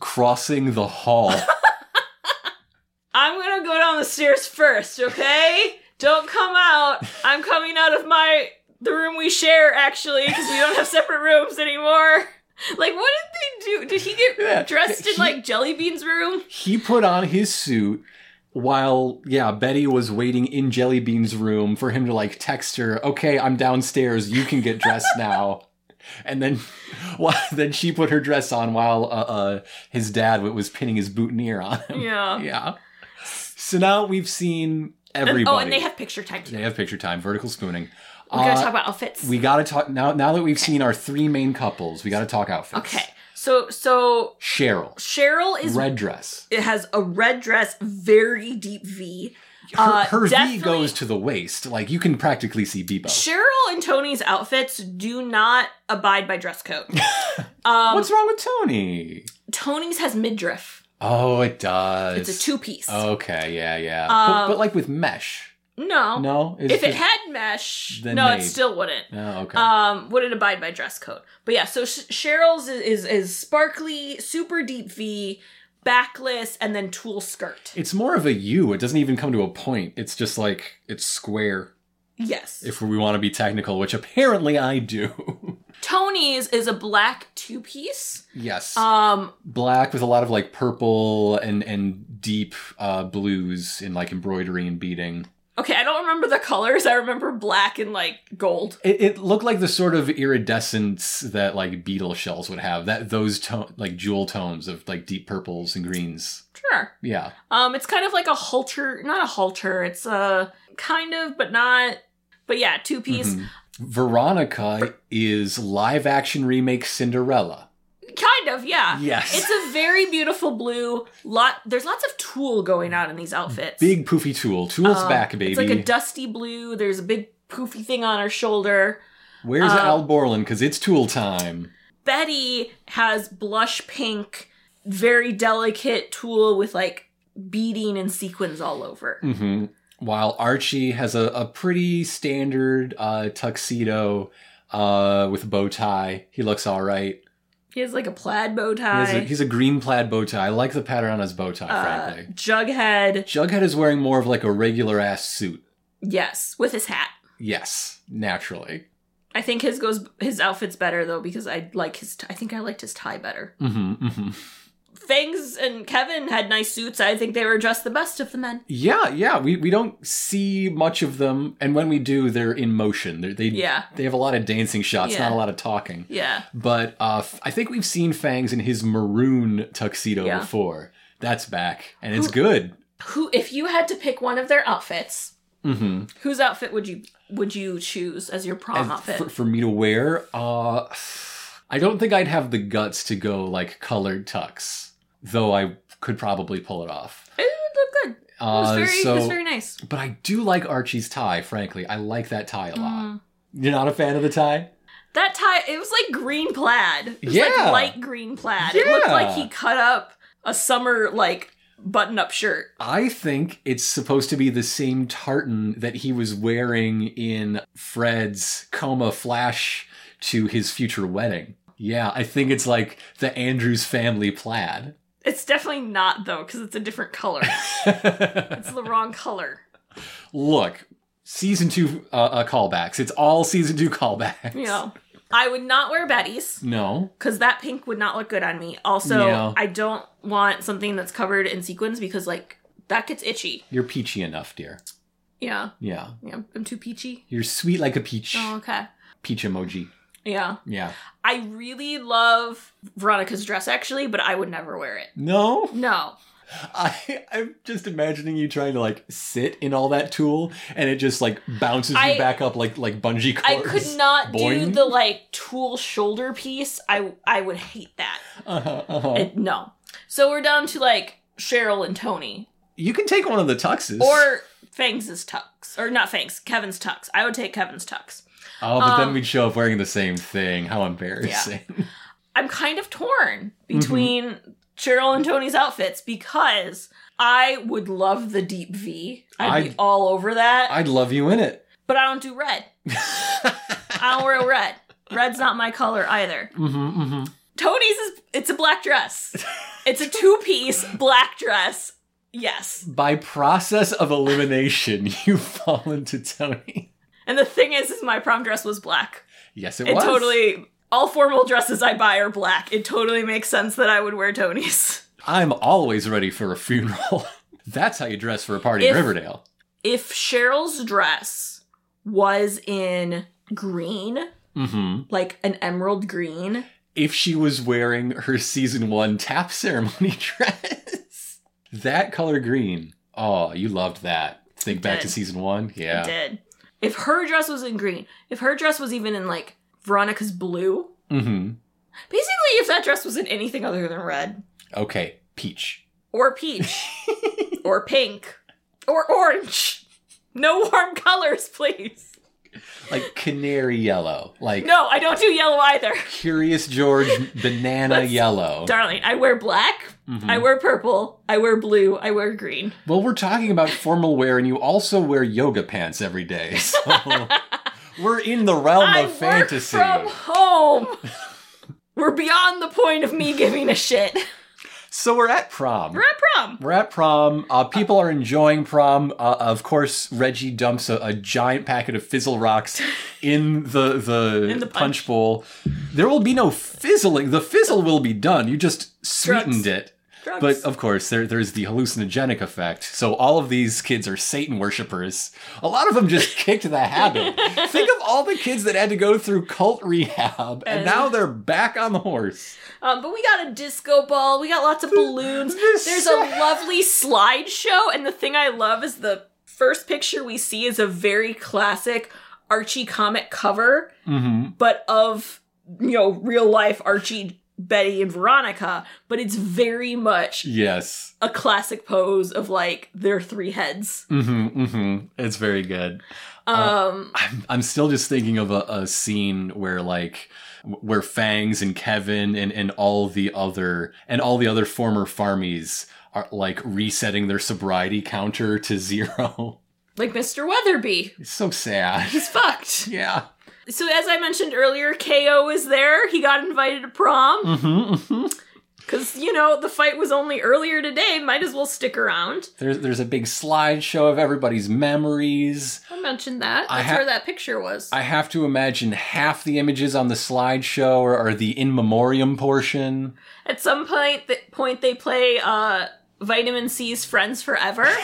S3: crossing the hall.
S2: I'm gonna go down the stairs first, okay? Don't come out. I'm coming out of my the room we share actually because we don't have separate rooms anymore. Like, what did they do? Did he get
S3: Yeah,
S2: dressed in
S3: he-
S2: like Jellybean's room?
S3: he put on his suit while yeah betty was waiting in jellybean's room for him to like text her okay i'm downstairs you can get dressed now and then well, then she put her dress on while uh, uh his dad was pinning his boutonniere on him
S2: Yeah.
S3: yeah so now we've seen
S2: And-
S3: everybody
S2: oh, and they have picture time too.
S3: they have picture time vertical spooning
S2: We gotta
S3: Uh,
S2: talk about outfits.
S3: we gotta talk now now that we've seen our three main couples we gotta talk outfits
S2: okay, so so
S3: cheryl
S2: Cheryl is
S3: red dress
S2: it has a red dress, very deep V.
S3: her,
S2: Uh,
S3: v goes to the waist like you can practically see bebo
S2: Cheryl and Tony's outfits do not abide by dress code. Um,
S3: What's wrong with Tony?
S2: Tony's has midriff.
S3: Oh, it does.
S2: It's a two piece.
S3: Okay, yeah, yeah.
S2: Um,
S3: but, but like with mesh.
S2: No,
S3: No, Is
S2: if it had mesh,
S3: Then
S2: no, it still wouldn't.
S3: Oh, okay.
S2: Um, would it abide by dress code? But yeah, so Sh- Cheryl's is, is is sparkly, super deep V, backless, and then tulle skirt.
S3: it's more of a U. It doesn't even come to a point. It's just like it's square.
S2: Yes.
S3: If we want to be technical, which apparently I do.
S2: Tony's is a black two piece.
S3: yes.
S2: Um,
S3: Black with a lot of like purple and and deep uh, blues in like embroidery and beading.
S2: Okay, I don't remember the colors. I remember black and like gold.
S3: It, it looked like the sort of iridescence that like beetle shells would have. That those tone like jewel tones of like deep purples and greens.
S2: Sure.
S3: Yeah.
S2: Um, it's kind of like a halter, not a halter. It's a kind of, but not. But yeah, two piece.
S3: Mhm. Veronica is live action remake Cinderella.
S2: Kind of, yeah.
S3: Yes.
S2: It's a very beautiful blue. Lot. There's lots of tulle going on in these outfits.
S3: Big poofy tulle. Tool's
S2: Um,
S3: back, baby.
S2: It's like a dusty blue. There's a big poofy thing on her shoulder.
S3: Where's
S2: uh,
S3: Al Borland? Because it's tool time.
S2: Betty has blush pink, very delicate tulle with like beading and sequins all over.
S3: hmm While Archie has a, a pretty standard uh, tuxedo uh, with a bow tie. He looks all right.
S2: He has like a plaid bow
S3: He has
S2: tie.
S3: a, he's a green plaid bow tie. I like the pattern on his bow tie,
S2: uh,
S3: frankly.
S2: Jughead,
S3: Jughead is wearing more of like a regular ass suit.
S2: yes, with his hat.
S3: Yes, naturally.
S2: I think his goes his outfit's better though because I like his. T- I think I liked his tie better.
S3: hmm hmm
S2: Fangs and Kevin had nice suits. I think they were just the best of the men.
S3: Yeah, yeah. We, we don't see much of them, and when we do, they're in motion. They're, they
S2: Yeah.
S3: they have a lot of dancing shots,
S2: Yeah.
S3: not a lot of talking.
S2: Yeah,
S3: But uh, f- I think we've seen Fangs in his maroon tuxedo
S2: Yeah.
S3: before. That's back, and it's good.
S2: who? If you had to pick one of their outfits,
S3: hmm
S2: whose outfit would you would you choose as your prom outfit?
S3: for, for me to wear, uh, I don't think I'd have the guts to go like colored tux, though I could probably pull it off.
S2: it would look good. It was
S3: Uh,
S2: very,
S3: so,
S2: it was very nice.
S3: but I do like Archie's tie. Frankly, I like that tie a lot.
S2: Mm.
S3: You're not a fan of the tie?
S2: That tie, it was like green plaid. It was
S3: Yeah.
S2: like light green plaid. It looked like he cut up a summer like button up shirt.
S3: I think it's supposed to be the same tartan that he was wearing in Fred's coma flash to his future wedding. Yeah, I think it's like the Andrews family plaid.
S2: It's definitely not though, because it's a different color. it's the wrong color.
S3: Look, season two uh, uh, callbacks. It's all season two callbacks.
S2: You know, I would not wear Betty's
S3: No.
S2: because that pink would not look good on me. Also,
S3: Yeah.
S2: I don't want something that's covered in sequins because like that gets itchy.
S3: You're peachy enough, dear.
S2: Yeah,
S3: Yeah.
S2: yeah, I'm too peachy.
S3: You're sweet like a peach.
S2: Oh, okay.
S3: Peach emoji.
S2: Yeah,
S3: Yeah.
S2: I really love Veronica's dress actually, but I would never wear it.
S3: No.
S2: No,
S3: I, I'm just imagining you trying to like sit in all that tulle and it just like bounces
S2: I-
S3: you back up like like bungee cords.
S2: I could not do the like tulle shoulder piece. I I would hate that.
S3: Uh-huh, uh-huh.
S2: It- no. So we're down to like Cheryl and Tony,
S3: You can take one of the tuxes.
S2: or Fangs' tux, or not Fangs, Kevin's tux. I would take Kevin's tux.
S3: Oh, but then
S2: um,
S3: we'd show up wearing the same thing. How embarrassing.
S2: I'm kind of torn between Cheryl and Tony's outfits because I would love the deep V. I'd, be
S3: I'd-
S2: all over that.
S3: I'd love you in it.
S2: but I don't do red. I don't wear red. Red's not my color either.
S3: Mm-hmm, mm-hmm.
S2: Tony's is it's a black dress. It's a two piece black dress. Yes.
S3: By process of elimination, you fall into Tony.
S2: And the thing is, is my prom dress was black.
S3: Yes, it,
S2: It
S3: was.
S2: totally all formal dresses I buy are black. It totally makes sense that I would wear Toni's.
S3: I'm always ready for a funeral. That's how you dress for a party in Riverdale.
S2: If Cheryl's dress was in green,
S3: Mm-hmm.
S2: like an emerald green,
S3: If she was wearing her season one tap ceremony dress, that color green. Oh, you loved that. Think back to season one.
S2: I
S3: Yeah.
S2: did. If her dress was in green, if her dress was even in like Veronica's blue,
S3: Mm-hmm.
S2: basically if that dress was in anything other than red,
S3: Okay, peach.
S2: or peach, or pink, or orange. No warm colors, please.
S3: Like canary yellow. Like
S2: No, I don't do yellow either.
S3: Curious George banana
S2: Let's-
S3: yellow.
S2: Darling, I wear black,
S3: Mhm.
S2: I wear purple, I wear blue, I wear green.
S3: Well, we're talking about formal wear, and you also wear yoga pants every day. So we're in the realm
S2: I
S3: of fantasy.
S2: from home. We're beyond the point of me giving a shit.
S3: So we're at prom.
S2: We're at prom.
S3: We're at prom. Uh, people are enjoying prom. Uh, of course, Reggie dumps a, a giant packet of fizzle rocks in the the,
S2: In the
S3: punch.
S2: punch.
S3: bowl. There will be no fizzling. The fizzle will be done. You just sweetened
S2: Drugs.
S3: it.
S2: Drugs.
S3: But of course, there, there's the hallucinogenic effect. So all of these kids are Satan worshippers. A lot of them just kicked the habit. Think of all the kids that had to go through cult rehab, and
S2: And-
S3: now they're back on the horse.
S2: Um, but we got a disco ball. We got lots of balloons. There's a lovely slideshow, and the thing I love is the first picture we see is a very classic Archie comic cover,
S3: Mm-hmm.
S2: but of you know real life Archie, Betty, and Veronica. But it's very much
S3: Yes.
S2: a classic pose of like their three heads.
S3: Mm-hmm. Mm-hmm. It's very good.
S2: Um,
S3: I'm, I'm still just thinking of a, a scene where like where Fangs and Kevin and, and all the other and all the other former farmies are like resetting their sobriety counter to zero.
S2: like Mr. Weatherbee,
S3: It's so sad.
S2: he's fucked.
S3: Yeah.
S2: So as I mentioned earlier, KO is there. He got invited to prom.
S3: Mm-hmm,
S2: Because, you know, the fight was only earlier today. Might as well stick around.
S3: There's there's a big slideshow of everybody's memories.
S2: I mentioned that. That's
S3: ha-
S2: where that picture was.
S3: I have to imagine half the images on the slideshow are, are the in memoriam portion.
S2: At some point, th- point they play uh, Vitamin C's Friends Forever.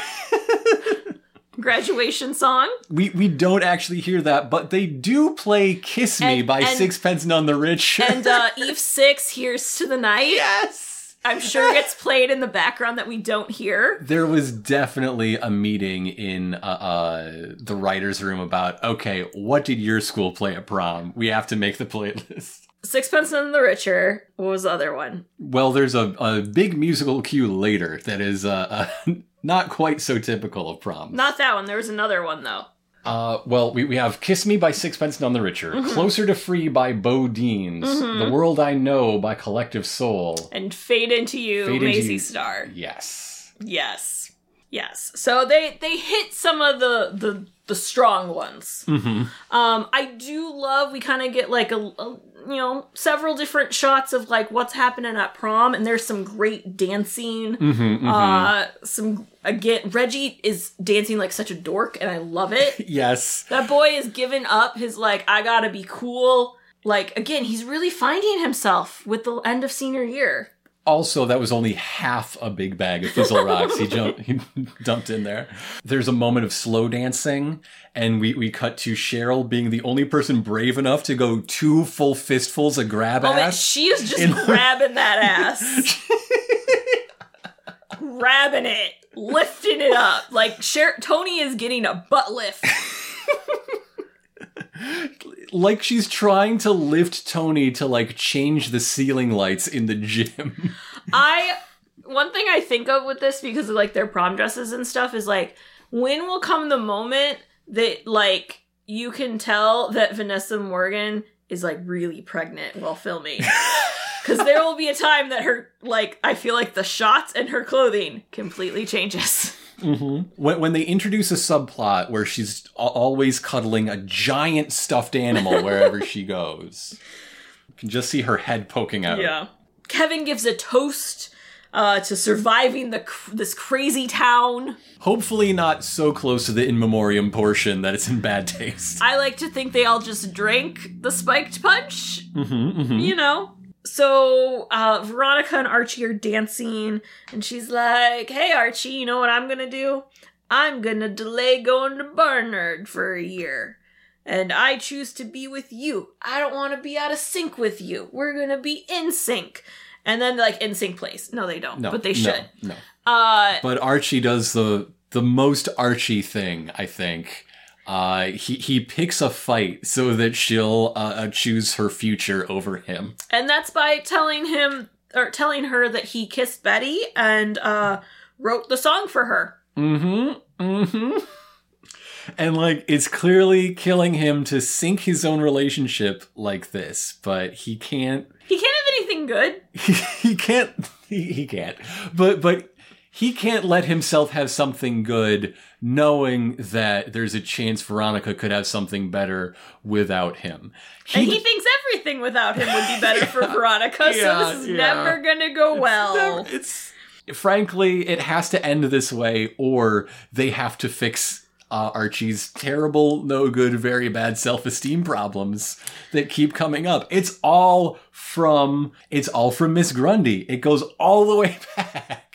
S2: Graduation song.
S3: We we don't actually hear that, but they do play "Kiss Me"
S2: And-
S3: by
S2: and-
S3: Sixpence None the Rich.
S2: And uh, Eve 6, Here's to the Night.
S3: yes.
S2: I'm sure it's played in the background that we don't hear.
S3: There was definitely a meeting in uh, uh, the writers' room about okay, what did your school play at prom? We have to make the playlist.
S2: Sixpence None the Richer. What was the other one?
S3: Well, there's a, a big musical cue later that is uh, uh, not quite so typical of prom.
S2: Not that one. There was another one, though.
S3: Uh, well, we, we have Kiss Me by Sixpence None the Richer,
S2: Mm-hmm.
S3: Closer to Free by BoDeans, The World I Know by Collective Soul.
S2: And Fade Into You,
S3: Fade Into You.
S2: Star.
S3: Yes.
S2: Yes. Yes. So they they hit some of the the the strong ones.
S3: Mm-hmm.
S2: Um I do love we kind of get like a, a you know several different shots of like what's happening at prom and there's some great dancing.
S3: Mm-hmm,
S2: Uh some again Reggie is dancing like such a dork and I love it.
S3: Yes.
S2: that boy is giving up his like I got to be cool. Like again, he's really finding himself with the end of senior year.
S3: Also, that was only half a big bag of fizzle rocks he, jumped, he dumped in there. There's a moment of slow dancing, and we, we cut to Cheryl being the only person brave enough to go two full fistfuls of grab
S2: Oh,
S3: ass.
S2: she is just
S3: in-
S2: grabbing that ass. grabbing it, lifting it up. Like Cher- Toni is getting a butt lift.
S3: like she's trying to lift Toni to like change the ceiling lights in the gym.
S2: I one thing I think of with this because of like their prom dresses and stuff is like when will come the moment that like you can tell that Vanessa Morgan is like really pregnant while filming. Because there will be a time that her, like, I feel like the shots and her clothing completely changes.
S3: When, when they introduce a subplot where she's always cuddling a giant stuffed animal wherever she goes, you can just see her head poking out.
S2: Yeah. Kevin gives a toast uh, to surviving the cr- this crazy town.
S3: Hopefully, not so close to the in memoriam portion that it's in bad taste.
S2: I like to think they all just drank the spiked punch.
S3: Mm-hmm,
S2: You know? So uh, Veronica and Archie are dancing, and she's like, Hey, Archie, you know what I'm gonna do? I'm gonna delay going to Barnard for a year. And I choose to be with you. I don't want to be out of sync with you. We're gonna be in sync. And then, like, NSYNC place. No, they don't.
S3: No,
S2: but they
S3: no,
S2: should.
S3: No,
S2: Uh,
S3: But Archie does the the most Archie thing, I think. Uh, he he picks a fight so that she'll uh, uh, choose her future over him.
S2: And that's by telling him or telling her that he kissed Betty and uh wrote the song for her.
S3: Mm-hmm. Mm-hmm. And like it's clearly killing him to sink his own relationship like this, but he can't
S2: He can't have anything good.
S3: he, he can't he, he can't. But but he can't let himself have something good knowing that there's a chance Veronica could have something better without him.
S2: and he thinks everything without him would be better for Veronica,
S3: Yeah,
S2: so this is
S3: yeah.
S2: never gonna go well.
S3: Never- it's frankly, it has to end this way, or they have to fix uh, Archie's terrible, no good, very bad self esteem problems that keep coming up. It's all from it's all from Miss Grundy. It goes all the way back.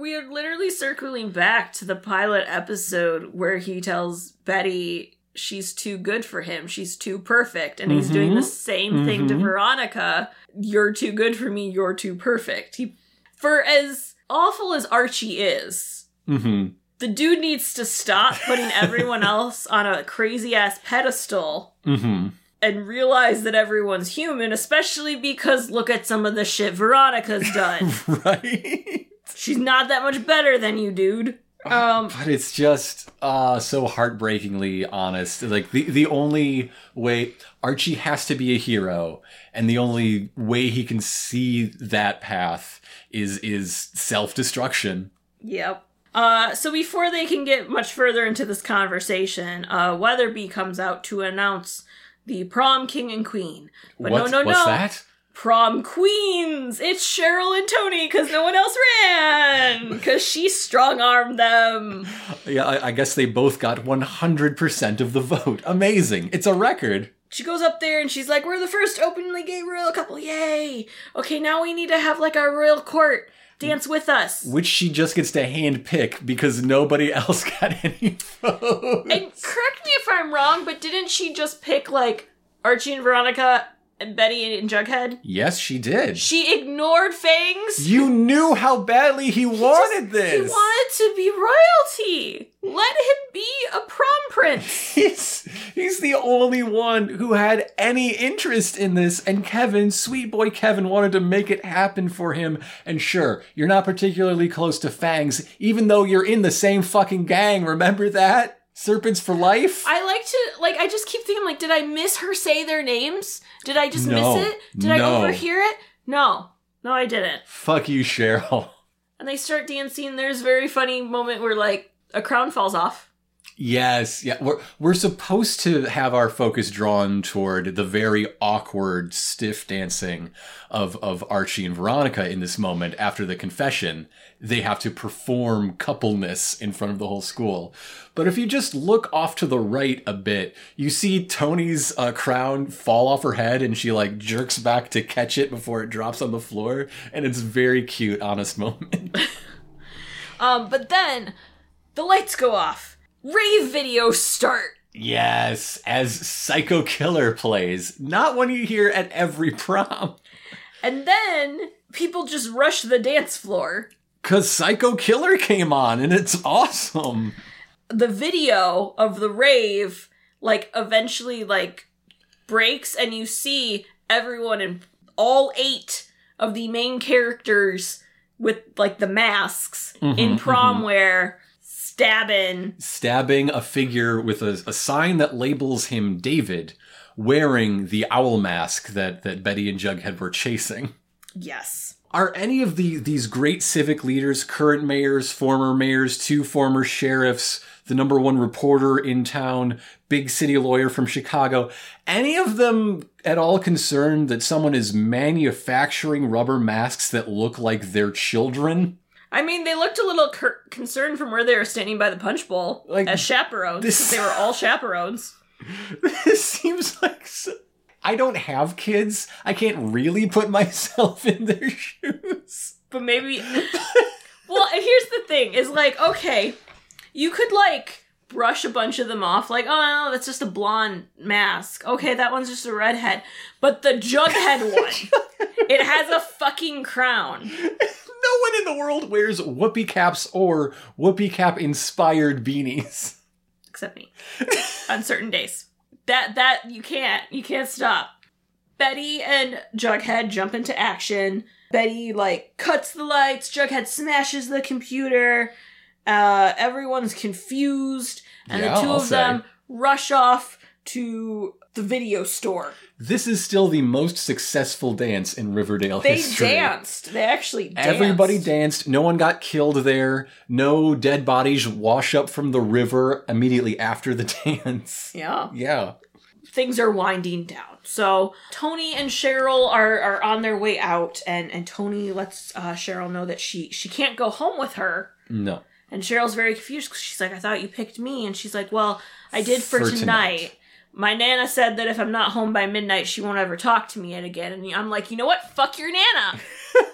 S2: We are literally circling back to the pilot episode where he tells Betty she's too good for him. She's too perfect. And he's doing the same thing to
S3: Mhm.
S2: Veronica. You're too good for me. You're too perfect. He, for as awful as Archie is,
S3: hmm
S2: the dude needs to stop putting everyone else on a crazy ass pedestal
S3: hmm
S2: and realize that everyone's human, especially because look at some of the shit Veronica's done.
S3: Right.
S2: She's not that much better than you, dude. Um,
S3: But it's just uh so heartbreakingly honest. Like the the only way Archie has to be a hero, and the only way he can see that path is is self destruction.
S2: Yep. Uh, so before they can get much further into this conversation, uh, Weatherbee comes out to announce the prom king and queen. But
S3: What-
S2: no, no,
S3: what's
S2: no.
S3: that?
S2: Prom queens! It's Cheryl and Toni because no one else ran! Because she strong armed them.
S3: Yeah, I, I guess they both got one hundred percent of the vote. Amazing! It's a record.
S2: She goes up there and she's like, We're the first openly gay royal couple, yay! Okay, now we need to have like our royal court dance with us.
S3: Which she just gets to hand pick because nobody else got any votes.
S2: And correct me if I'm wrong, but didn't she just pick like Archie and Veronica and Betty and Jughead?
S3: yes, she did.
S2: She ignored Fangs.
S3: You knew how badly he wanted
S2: He
S3: this.
S2: He wanted to be royalty. Let him be a prom prince.
S3: He's he's the only one who had any interest in this, and Kevin, sweet boy Kevin, wanted to make it happen for him. And sure, you're not particularly close to Fangs, even though you're in the same fucking gang. Remember that? Serpents for life.
S2: I like to like. I just keep thinking like, did I miss her say their names? Did I just
S3: No.
S2: miss it? Did I
S3: No.
S2: overhear it? No, no, I didn't.
S3: Fuck you, Cheryl.
S2: And they start dancing. There's a very funny moment where like a crown falls off.
S3: Yes, yeah. We're we're supposed to have our focus drawn toward the very awkward, stiff dancing of of Archie and Veronica in this moment after the confession. They have to perform coupleness in front of the whole school. But if you just look off to the right a bit, you see Toni's uh, crown fall off her head, and she like jerks back to catch it before it drops on the floor, and it's very cute, honest moment.
S2: Um, but then the lights go off. Rave videos start.
S3: Yes, as Psycho Killer plays, not one you hear at every prom.
S2: And then people just rush the dance floor.
S3: Cause Psycho Killer came on and it's awesome.
S2: The video of the rave, like, eventually, like, breaks, and you see everyone in all eight of the main characters with, like, the masks mm-hmm, in mm-hmm. prom wear stabbing.
S3: Stabbing a figure with a, a sign that labels him David, wearing the owl mask that, that Betty and Jughead were chasing.
S2: Yes.
S3: Are any of the these great civic leaders, current mayors, former mayors, two former sheriffs, the number one reporter in town, big city lawyer from Chicago, any of them at all concerned that someone is manufacturing rubber masks that look like their children?
S2: I mean, they looked a little cur- concerned from where they were standing by the punch bowl
S3: Like,
S2: as chaperones.
S3: this-
S2: They were all chaperones.
S3: This seems like so- I don't have kids. I can't really put myself in their shoes.
S2: But maybe. well, here's the thing: is like, okay, you could like brush a bunch of them off, like, oh no, that's just a blonde mask. Okay, that one's just a redhead. But the Jughead one, it has a fucking crown.
S3: No one in the world wears whoopee caps or whoopee cap inspired beanies.
S2: except me on certain days that that you can't you can't stop betty and jughead jump into action betty like cuts the lights jughead smashes the computer uh everyone's confused and
S3: Yeah,
S2: the 2
S3: I'll
S2: of
S3: say.
S2: them rush off to the video store
S3: This is still the most successful dance in Riverdale
S2: they
S3: history.
S2: danced they actually danced.
S3: Everybody danced. No one got killed there. No dead bodies wash up from the river immediately after the dance.
S2: yeah
S3: Yeah.
S2: things are winding down. So Toni and Cheryl are, are on their way out, and, and Toni lets uh, Cheryl know that she she can't go home with her.
S3: No.
S2: And Cheryl's very confused because she's like, "I thought you picked me," and she's like, "Well, I did for,
S3: For
S2: tonight.
S3: tonight.
S2: My nana said that if I'm not home by midnight, she won't ever talk to me again." And I'm like, "You know what? Fuck your nana.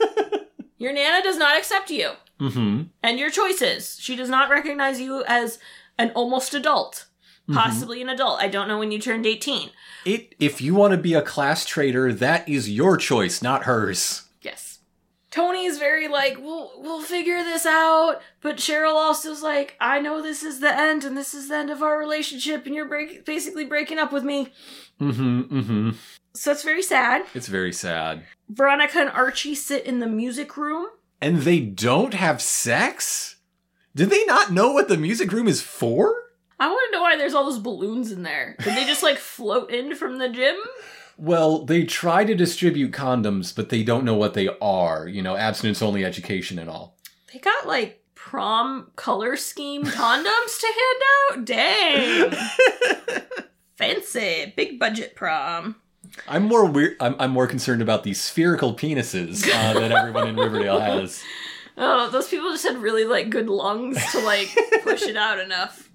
S2: your nana does not accept you
S3: Mm-hmm.
S2: and your choices. She does not recognize you as an almost adult." Possibly an adult. I don't know when you turned 18.
S3: It if you want to be a class traitor, that is your choice, not hers.
S2: Yes. Toni's very like, we'll we'll figure this out, but Cheryl also's like, I know this is the end, and this is the end of our relationship, and you're break- basically breaking up with me.
S3: Mm-hmm. Mm-hmm.
S2: So it's very sad.
S3: It's very sad.
S2: Veronica and Archie sit in the music room.
S3: And they don't have sex? Did they not know what the music room is for?
S2: I want to know why there's all those balloons in there. Did they just like float in from the gym?
S3: Well, they try to distribute condoms, but they don't know what they are. You know, abstinence only education and all.
S2: They got like prom color scheme condoms to hand out. Dang, fancy, big budget prom.
S3: I'm more weird. I'm, I'm more concerned about the spherical penises uh, that everyone in Riverdale has.
S2: Oh, those people just had really like good lungs to like push it out enough.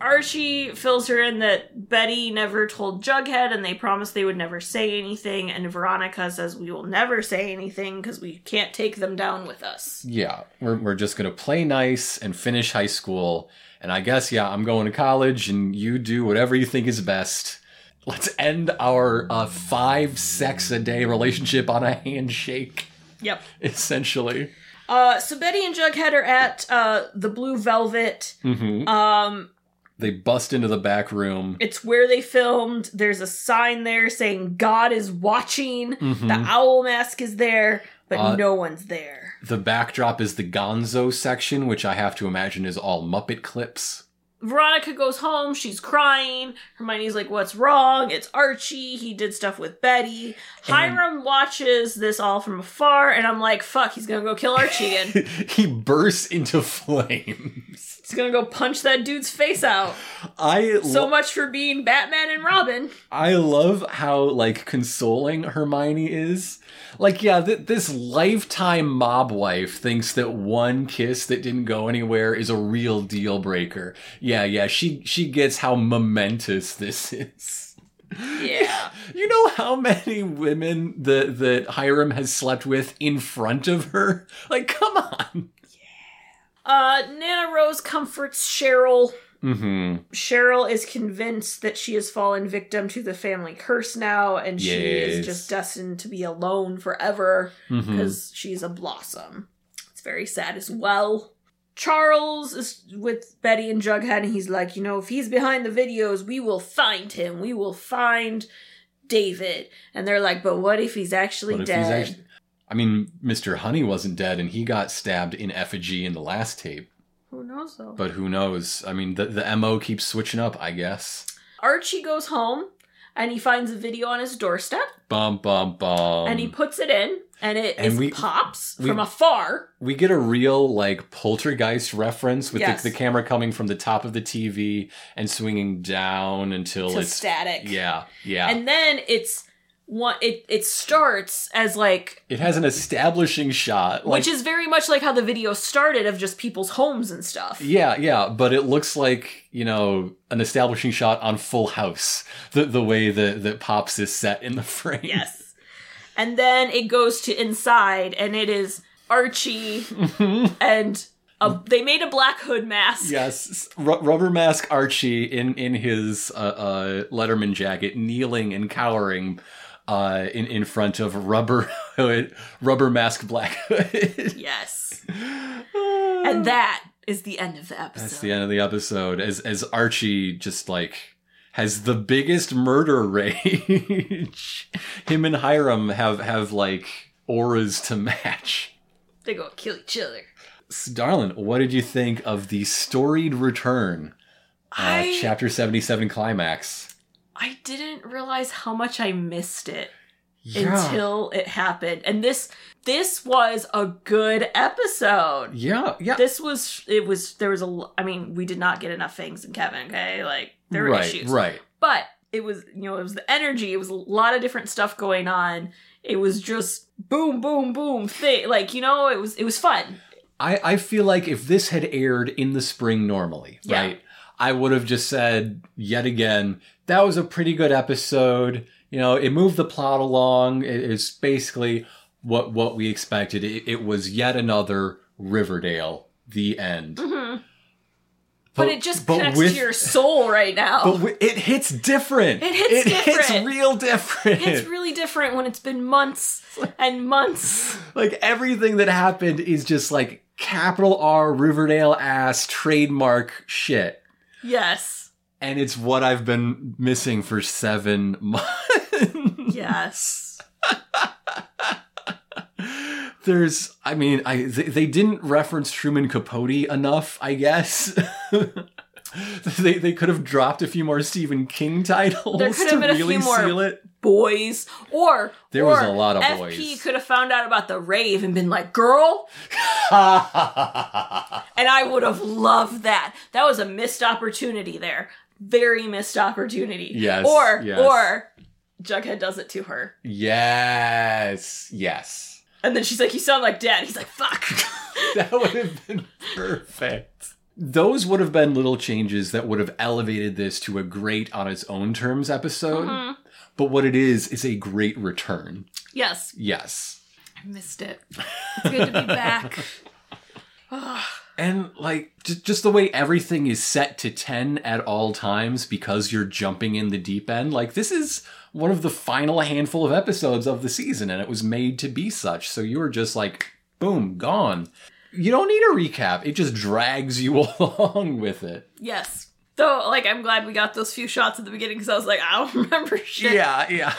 S2: Archie fills her in that Betty never told Jughead and they promised they would never say anything. And Veronica says, We will never say anything because we can't take them down with us.
S3: Yeah, we're, we're just gonna play nice and finish high school. And I guess, yeah, I'm going to college and you do whatever you think is best. Let's end our uh, five sex a day relationship on a handshake,
S2: Yep.
S3: essentially.
S2: Uh, so Betty and Jughead are at uh, the Blue Velvet.
S3: hmm
S2: Um,
S3: They bust into the back room.
S2: it's where they filmed. There's a sign there saying God is watching.
S3: Mhm.
S2: The owl mask is there, but
S3: Uh,
S2: no one's there.
S3: The backdrop is the Gonzo section, which I have to imagine is all Muppet clips.
S2: Veronica goes home. She's crying. Hermione's like, "What's wrong? It's Archie. He did stuff with Betty." Hiram watches this all from afar, and I'm like, "Fuck, he's gonna go kill Archie again.
S3: he bursts into flames.
S2: He's gonna go punch that dude's face out."
S3: I
S2: So much for being Batman and Robin.
S3: I love how like consoling Hermione is. Like, yeah, th- this lifetime mob wife thinks that one kiss that didn't go anywhere is a real deal breaker. Yeah, yeah, she she gets how momentous this is.
S2: Yeah.
S3: You know how many women that that Hiram has slept with in front of her? Like, come on.
S2: Uh, Nana Rose comforts Cheryl.
S3: Mm-hmm.
S2: Cheryl is convinced that she has fallen victim to the family curse now, and she is just destined to be alone forever
S3: Mm-hmm.
S2: because she's a blossom. It's very sad as well. Charles is with Betty and Jughead, and he's like, you know, if he's behind the videos, we will find him. We will find David. And they're like, but what if he's actually
S3: What
S2: dead?
S3: he's actually? I mean, Mr. Honey wasn't dead, and he got stabbed in effigy in the last tape.
S2: Who knows though?
S3: But who knows? I mean, the the mo keeps switching up. I guess.
S2: Archie goes home and he finds a video on his doorstep
S3: Bum bum bum.
S2: and he puts it in and it
S3: And we-
S2: pops
S3: we-
S2: from afar.
S3: We get a real like poltergeist reference with
S2: Yes.
S3: the, the camera coming from the top of the TV and swinging down until
S2: To
S3: it's
S2: static.
S3: Yeah, yeah.
S2: And then it's one it it starts as like
S3: it has an establishing shot, like,
S2: which is very much like how the video started of just people's homes and stuff.
S3: yeah, yeah. But it looks like you know an establishing shot on Full House, the the way that that pops is set in the frame.
S2: Yes. And then it goes to inside and it is Archie and a, they made a black hood mask.
S3: Yes, Ru- rubber mask Archie in in his uh, uh, Letterman jacket, kneeling and cowering uh, in in front of rubber hood, rubber mask Black Hood.
S2: Yes. And that is the end of the episode.
S3: That's the end of the episode. As as Archie just like has the biggest murder rage. Him and Hiram have have like auras to match.
S2: They go kill each other.
S3: S- Darlin, what did you think of the storied return? Uh,
S2: I
S3: chapter 77 climax.
S2: I didn't realize how much I missed it
S3: Yeah.
S2: until it happened. And this this was a good episode.
S3: yeah, yeah.
S2: This was it was there was a I mean, we did not get enough things in Kevin, okay? Like there were
S3: right,
S2: issues.
S3: right.
S2: But it was, you know, it was the energy, it was a lot of different stuff going on. It was just boom boom boom thing. Like, you know, it was it was fun.
S3: I, I feel like if this had aired in the spring normally,
S2: Yeah.
S3: right, I would have just said yet again, that was a pretty good episode. You know, it moved the plot along. It- it's basically what what we expected. It, it was yet another Riverdale. The end.
S2: Mhm. But, it just connects
S3: with-
S2: to your soul right now.
S3: But wi- it hits different.
S2: It hits
S3: It hits real different.
S2: it's really different when it's been months and months.
S3: like everything that happened is just like capital R Riverdale ass trademark shit.
S2: Yes.
S3: And it's what I've been missing for seven months.
S2: Yes.
S3: There's, I mean, I they, they didn't reference Truman Capote enough, I guess. they they could have dropped a few more Stephen King titles
S2: There could
S3: to
S2: have been a few
S3: really
S2: more-
S3: seal it.
S2: Boys. Or
S3: There
S2: or
S3: was a lot of
S2: FP
S3: boys.
S2: could have found out about the rave and been like, girl, and I would have loved that. That was a missed opportunity there. Very missed opportunity.
S3: Yes,
S2: Or
S3: yes.
S2: or Jughead does it to her.
S3: yes, yes.
S2: And then she's like, You sound like dad. He's like, fuck.
S3: That would have been perfect. Those would have been little changes that would have elevated this to a great on its own terms episode.
S2: Mhm.
S3: But what it is, is a great return.
S2: Yes.
S3: Yes.
S2: I missed it. It's good to be back.
S3: And like just, the way everything is set to 10 at all times because you're jumping in the deep end. Like this is one of the final handful of episodes of the season and it was made to be such. So you were just like boom, gone. You don't need a recap. It just drags you along with it.
S2: yes. Though, like, I'm glad we got those few shots at the beginning because I was like, I don't remember shit.
S3: Yeah, yeah.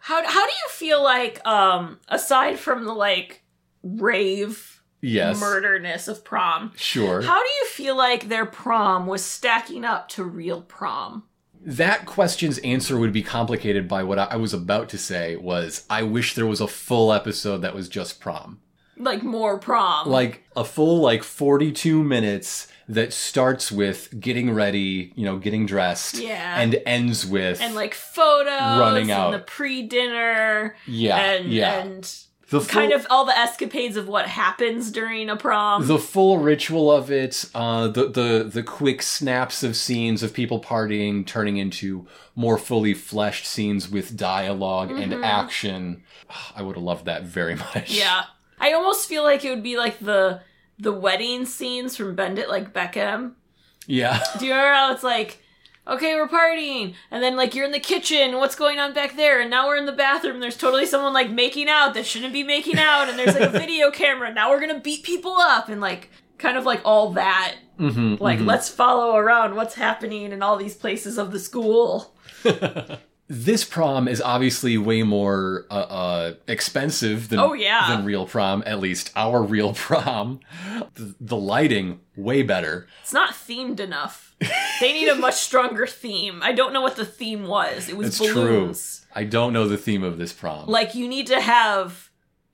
S2: How how do you feel like um aside from the like rave
S3: Yes.
S2: murderness of prom,
S3: Sure.
S2: how do you feel like their prom was stacking up to real prom?
S3: that question's answer would be complicated by what I I was about to say was I wish there was a full episode that was just prom.
S2: Like more prom.
S3: Like a full like 42 minutes that starts with getting ready, you know, getting dressed
S2: Yeah.
S3: and ends with
S2: and like photos
S3: Running out.
S2: and the pre-dinner
S3: yeah,
S2: and
S3: yeah.
S2: and
S3: the full,
S2: kind of all the escapades of what happens during a prom.
S3: the full ritual of it, uh, the the the quick snaps of scenes of people partying turning into more fully fleshed scenes with dialog and action. I would have loved that very much.
S2: Mm-hmm. yeah. I almost feel like it would be like the the wedding scenes from Bend It Like Beckham.
S3: Yeah.
S2: Do you remember how it's like, okay, we're partying, and then like you're in the kitchen, what's going on back there? And now we're in the bathroom. There's totally someone like making out that shouldn't be making out, and there's like a video camera. Now we're gonna beat people up, and like kind of like all that.
S3: hmm
S2: Like let's follow around what's happening in all these places of the school.
S3: this prom is obviously way more uh, uh, expensive than
S2: Oh, yeah.
S3: than real prom. At least our real prom. The, the lighting way better.
S2: It's not themed enough. They need a much stronger theme. I don't know what the theme was. It was
S3: It's
S2: balloons.
S3: true. I don't know the theme of this prom.
S2: Like you need to have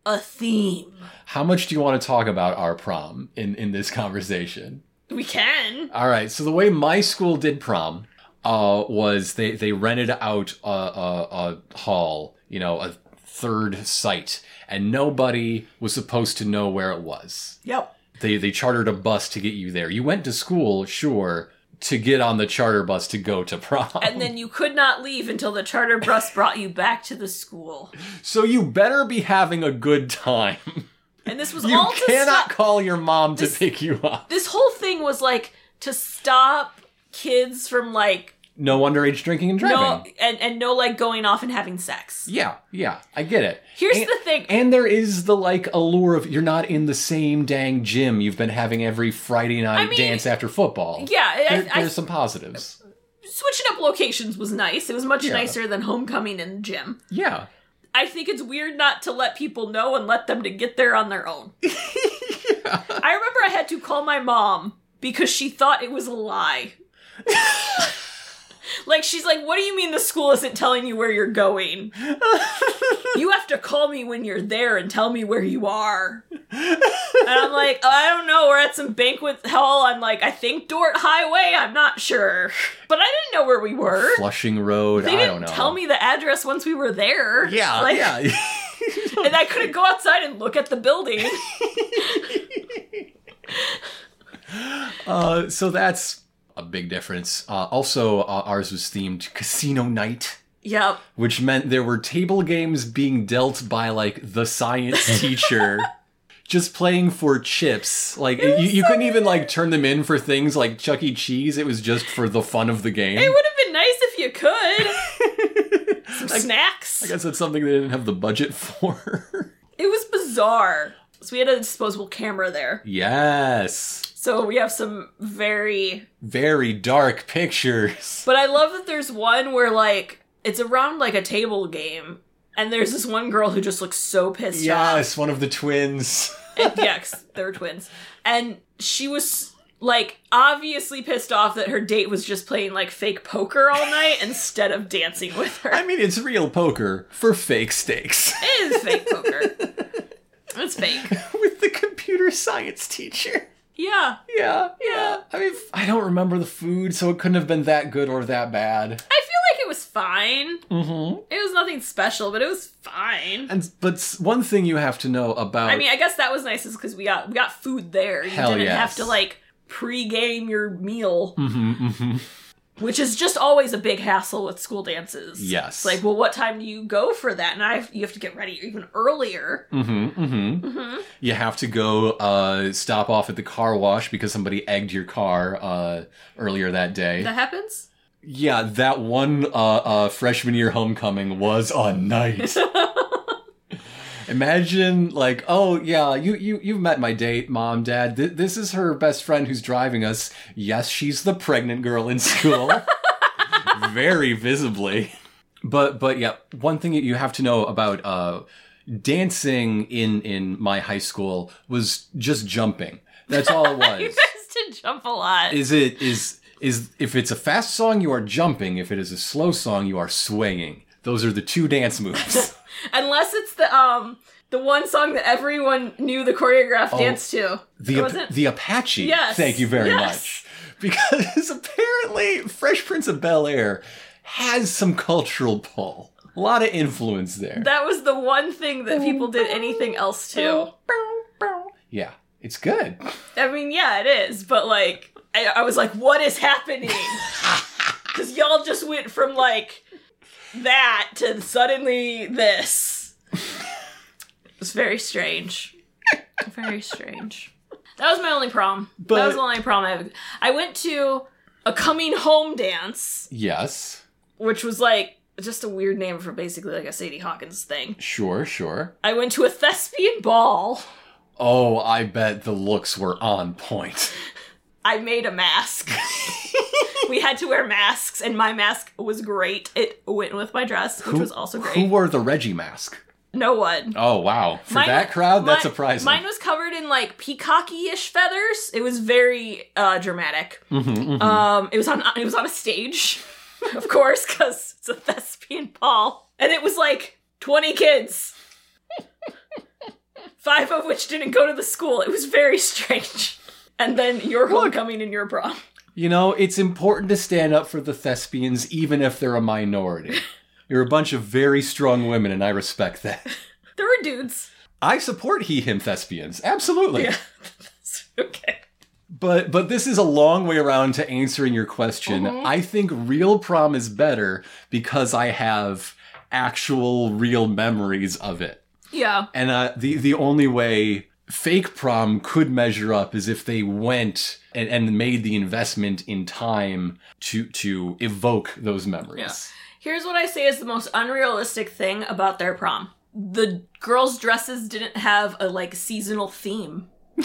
S2: a theme.
S3: How much do you want to talk about our prom in, in this conversation?
S2: We can.
S3: All right. So the way my school did prom uh, was they they rented out a, a, a hall, you know, a third site, and nobody was supposed to know where it was.
S2: Yep.
S3: They they chartered a bus to get you there. You went to school, sure, to get on the charter bus to go to prom.
S2: And then you could not leave until the charter bus brought you back to the school.
S3: so you better be having a good time.
S2: And this was
S3: You
S2: all
S3: cannot
S2: stop.
S3: call your mom to
S2: This-
S3: pick you up.
S2: this whole thing was like to stop kids from like
S3: No underage drinking and driving.
S2: no and and no like going off and having sex.
S3: Yeah, yeah, I get it.
S2: Here's
S3: And-
S2: the thing.
S3: And there is the like allure of you're not in the same dang gym you've been having every Friday night
S2: I mean,
S3: dance after football.
S2: Yeah,
S3: There-
S2: I-
S3: there's some positives.
S2: Switching up locations was nice. It was much
S3: Yeah.
S2: nicer than homecoming in the gym.
S3: Yeah.
S2: I think it's weird not to let people know and let them to get there on their own. I remember I had to call my mom because she thought it was a lie. like she's like, "What do you mean the school isn't telling you where you're going? you have to call me when you're there and tell me where you are." And I'm like, "I don't know. We're at some banquet hall. I'm like, I think Dort Highway. I'm not sure, but I didn't know where we were.
S3: Flushing Road,
S2: They
S3: I
S2: didn't
S3: don't know.
S2: tell me the address once we were there.
S3: Yeah,
S2: like,
S3: yeah.
S2: and I couldn't go outside and look at the building.
S3: uh, so that's a big difference. Uh, also, uh, ours was themed Casino Night.
S2: yep.
S3: which meant there were table games being dealt by like the science teacher just playing for chips like you, you couldn't even like turn them in for things like chuck e cheese it was just for the fun of the game
S2: It would have been nice if you could. Some snacks.
S3: i guess that's something they didn't have the budget for
S2: It was bizarre. So we had a disposable camera there.
S3: yes
S2: So we have some very.
S3: very dark pictures
S2: But I love that there's one where like it's around like a table game, and there's this one girl who just looks so pissed off.
S3: yes one of the twins
S2: And, yeah, 'cause they were twins, and she was like obviously pissed off that her date was just playing like fake poker all night instead of dancing with her.
S3: i mean it's real poker for fake stakes
S2: It is fake poker. It's fake.
S3: with the computer science teacher
S2: Yeah.
S3: Yeah, yeah. I mean, I don't remember the food, so it couldn't have been that good or that bad.
S2: I feel like it was fine.
S3: Mm-hmm.
S2: It was nothing special, but it was fine.
S3: And but one thing you have to know about
S2: I mean, I guess that was nice is because we got we got food there. You
S3: Hell
S2: didn't
S3: yes.
S2: have to like pre-game your meal,
S3: Mhm, mhm.
S2: Which is just always a big hassle with school dances.
S3: Yes.
S2: It's like, well, what time do you go for that? And I have, you have to get ready even earlier.
S3: Mhm, mhm.
S2: hmm
S3: You have to go uh, stop off at the car wash because somebody egged your car uh, earlier that day.
S2: That happens.
S3: yeah, that one uh, uh, freshman year homecoming was a night. Imagine like, oh yeah, you you you've met my date, mom, dad. Th- this is her best friend who's driving us. Yes, she's the pregnant girl in school, very visibly. But but yeah, one thing that you have to know about uh, dancing in in my high school was just jumping. That's all it was.
S2: you guys did jump a lot.
S3: is it is is if it's a fast song you are jumping if it is a slow song you are swaying those are the two dance moves
S2: Unless it's the um the one song that everyone knew the choreographed dance to.
S3: the Ap- the apache
S2: Yes,
S3: thank you very
S2: yes.
S3: much because apparently fresh prince of bel air has some cultural pull a lot of influence there
S2: That was the one thing that people did anything else to.
S3: yeah it's good
S2: I mean, yeah, it is, but like, I, I was like, what is happening? Because y'all just went from like that to suddenly this. It's very strange. Very strange. That was my only prom.
S3: But-
S2: that was the only prom I have. I went to a coming home dance,
S3: yes
S2: which was like just a weird name for basically like a Sadie Hawkins thing.
S3: sure sure
S2: I went to a thespian ball.
S3: oh i bet the looks were on point
S2: I made a mask. we had to wear masks, and my mask was great. It went with my dress, which was also great.
S3: who wore the reggie mask
S2: no one.
S3: Oh wow! For
S2: Mine-
S3: that crowd, that's
S2: mi-
S3: surprising.
S2: Mine was covered in like peacocky-ish feathers. It was very uh, dramatic.
S3: Mhm, mhm.
S2: Um, it was on it was on a stage, of course, because it's a thespian ball, and it was like twenty kids. five of which didn't go to the school. It was very strange. And then your homecoming and your prom.
S3: You know, it's important to stand up for the thespians, even if they're a minority. You're a bunch of very strong women, and I respect that.
S2: There were dudes.
S3: I support he him thespians, absolutely.
S2: Yeah. okay.
S3: But but this is a long way around to answering your question. I think real prom is better because I have actual real memories of it.
S2: Yeah.
S3: And uh, the the only way fake prom could measure up is if they went and, and made the investment in time to to evoke those memories.
S2: Here's what I say is the most unrealistic thing about their prom. The girls' dresses didn't have a like seasonal theme.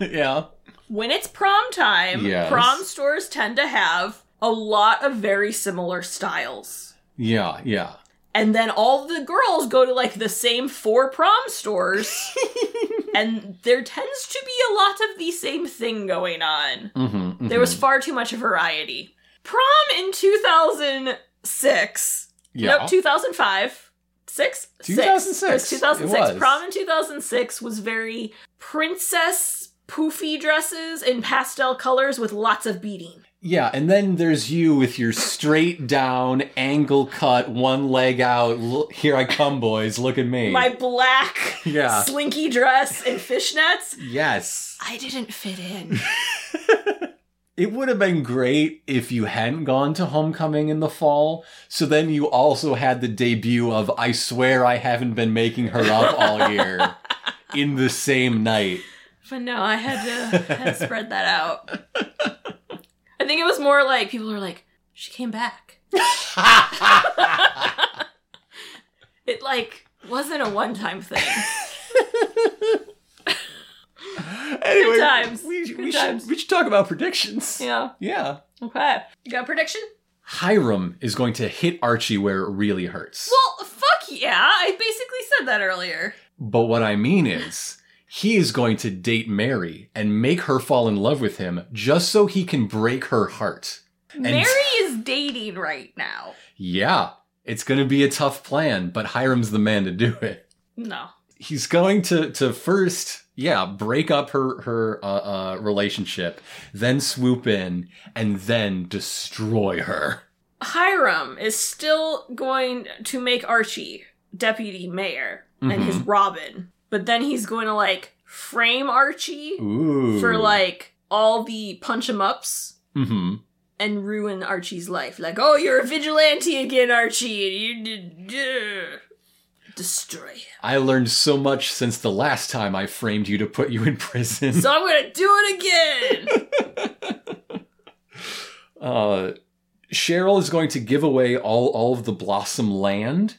S3: Yeah.
S2: When it's prom time,
S3: Yes.
S2: prom stores tend to have a lot of very similar styles.
S3: Yeah. Yeah.
S2: And then all the girls go to like the same four prom stores. and there tends to be a lot of the same thing going on.
S3: Mm-hmm,
S2: There was far too much variety. Prom in 2006.
S3: yeah.
S2: Nope, 2005. Six?
S3: 2006.
S2: It was 2006.
S3: It was.
S2: Prom in 2006 was very princess poofy dresses in pastel colors with lots of beading.
S3: Yeah, and then there's you with your straight down, angle cut, one leg out. Look, here I come, boys. Look at me.
S2: My black
S3: Yeah.
S2: slinky dress and fishnets.
S3: yes.
S2: I didn't fit in.
S3: It would have been great if you hadn't gone to homecoming in the fall. So then you also had the debut of I swear I haven't been making her up all year in the same night.
S2: But no, I had to, had to spread that out. I think it was more like people were like, she came back. It like wasn't a one time thing.
S3: Anyway,
S2: times.
S3: We,
S2: Good
S3: we,
S2: times.
S3: Should, we should talk about predictions.
S2: Yeah.
S3: Yeah.
S2: Okay. You got a prediction?
S3: Hiram is going to hit Archie where it really hurts.
S2: Well, fuck yeah. I basically said that earlier.
S3: But what I mean is, he is going to date Mary and make her fall in love with him just so he can break her heart.
S2: Mary is dating right now.
S3: Yeah, it's going to be a tough plan, but Hiram's the man to do it.
S2: No.
S3: He's going to to first, yeah, break up her her uh, uh, relationship, then swoop in and then destroy her.
S2: Hiram is still going to make Archie deputy mayor and his Robin, but then he's going to like frame Archie
S3: Ooh.
S2: for like all the punch 'em ups
S3: hmm
S2: and ruin Archie's life. Like, oh, you're a vigilante again, Archie, and you did uh, destroy him.
S3: I learned so much since the last time I framed you to put you in prison.
S2: So I'm gonna do it again.
S3: uh, Cheryl is going to give away all, all of the Blossom land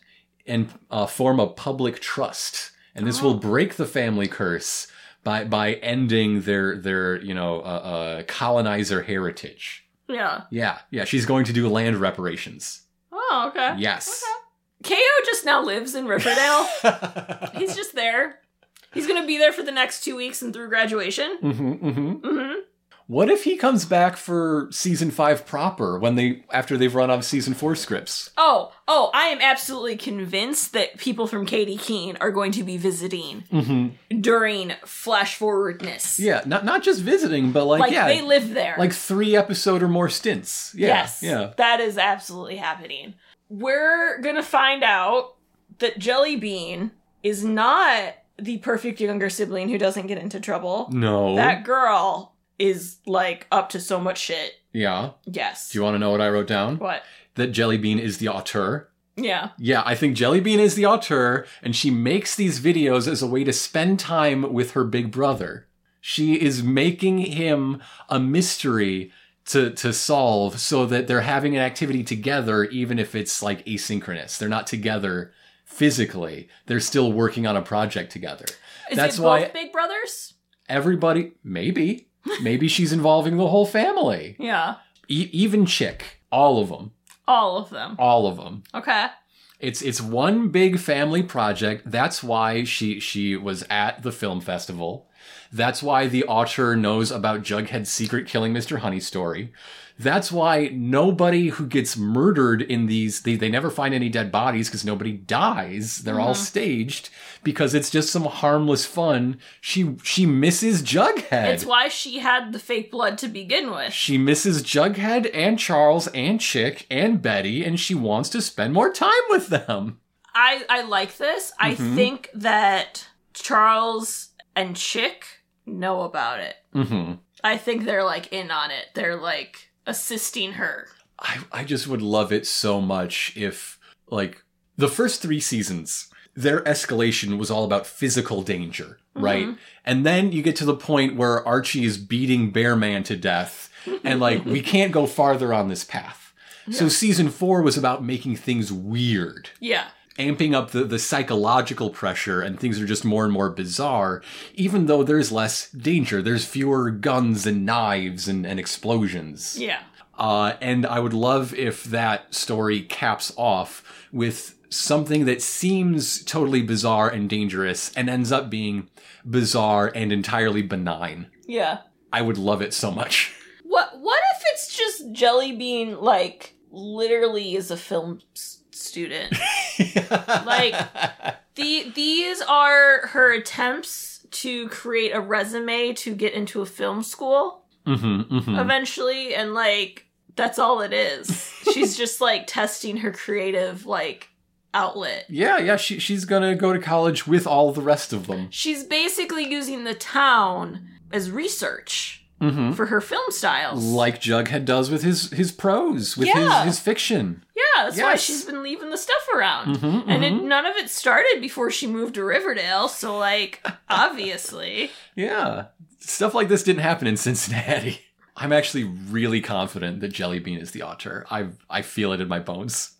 S3: and uh, form a public trust, and this will break the family curse by by ending their their you know uh, uh, colonizer heritage.
S2: yeah.
S3: Yeah, yeah, she's going to do land reparations.
S2: Oh, okay.
S3: Yes.
S2: Ko just now lives in Riverdale. He's just there. He's gonna be there for the next two weeks and through graduation.
S3: hmm hmm
S2: hmm
S3: What if he comes back for season five proper when they after they've run off season four scripts?
S2: Oh, oh, I am absolutely convinced that people from Katy Keene are going to be visiting mm-hmm. during flash forwardness.
S3: Yeah, not not just visiting, but like,
S2: Like
S3: yeah,
S2: they live there.
S3: like three episode or more stints. Yeah,
S2: yes.
S3: yeah.
S2: That is absolutely happening. We're gonna find out that Jellybean is not the perfect younger sibling who doesn't get into trouble.
S3: No.
S2: That girl is like up to so much shit.
S3: yeah.
S2: Yes.
S3: Do you want to know what I wrote down?
S2: what?
S3: That Jellybean is the auteur.
S2: Yeah.
S3: Yeah, I think Jellybean is the auteur, and she makes these videos as a way to spend time with her big brother. She is making him a mystery to, to solve so that they're having an activity together, even if it's like asynchronous. They're not together physically, they're still working on a project together.
S2: Is
S3: That's
S2: it
S3: why
S2: both Big Brothers?
S3: everybody, maybe, maybe she's involving the whole family.
S2: Yeah.
S3: E- even Chick, all of them,
S2: All of them.
S3: all of them.
S2: Okay.
S3: It's it's one big family project. That's why she she was at the film festival. That's why the auteur knows about Jughead's secret killing Mr. Honey story. That's why nobody who gets murdered in these they, they never find any dead bodies because nobody dies. They're all staged because it's just some harmless fun. She she misses Jughead.
S2: It's why she had the fake blood to begin with.
S3: she misses Jughead and Charles and Chick and Betty, and she wants to spend more time with them.
S2: I I like this. I
S3: Mm-hmm.
S2: think that Charles and Chick know about it.
S3: hmm
S2: I think they're like in on it. They're like assisting her.
S3: I, I just would love it so much if, like, the first three seasons, their escalation was all about physical danger, right? And then you get to the point where Archie is beating Bearman to death, and, like, we can't go farther on this path. So season four was about making things weird,
S2: Yeah.
S3: Amping up the, the psychological pressure, and things are just more and more bizarre, even though there's less danger. There's fewer guns and knives and, and explosions.
S2: Yeah.
S3: Uh, and I would love if that story caps off with something that seems totally bizarre and dangerous and ends up being bizarre and entirely benign.
S2: Yeah.
S3: I would love it so much.
S2: What what if it's just Jellybean like literally is a film student? like the these are her attempts to create a resume to get into a film school
S3: hmm hmm
S2: eventually and like that's all it is. She's just like testing her creative like outlet.
S3: Yeah, yeah, she, she's gonna go to college with all the rest of them.
S2: She's basically using the town as research
S3: hmm
S2: for her film styles.
S3: Like Jughead does with his, his prose, with
S2: Yeah.
S3: his, his fiction.
S2: Yeah, that's why she's been leaving the stuff around.
S3: Mhm,
S2: And it, none of it started before she moved to Riverdale, so like obviously.
S3: Yeah. Stuff like this didn't happen in Cincinnati. I'm actually really confident that Jellybean is the author. I I feel it in my bones.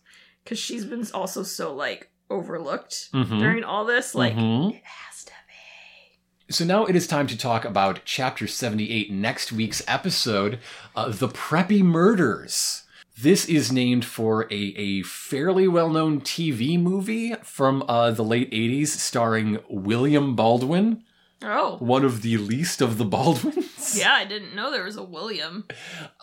S2: Cuz she's been also so like overlooked
S3: Mhm.
S2: during all this like
S3: Mhm.
S2: it has to be.
S3: So now it is time to talk about Chapter 78, next week's episode, uh, The Preppy Murders. This is named for a, a fairly well known TV movie from uh, the late 80s starring William Baldwin,
S2: Oh.
S3: one of the least of the Baldwins.
S2: Yeah, I didn't know there was a William.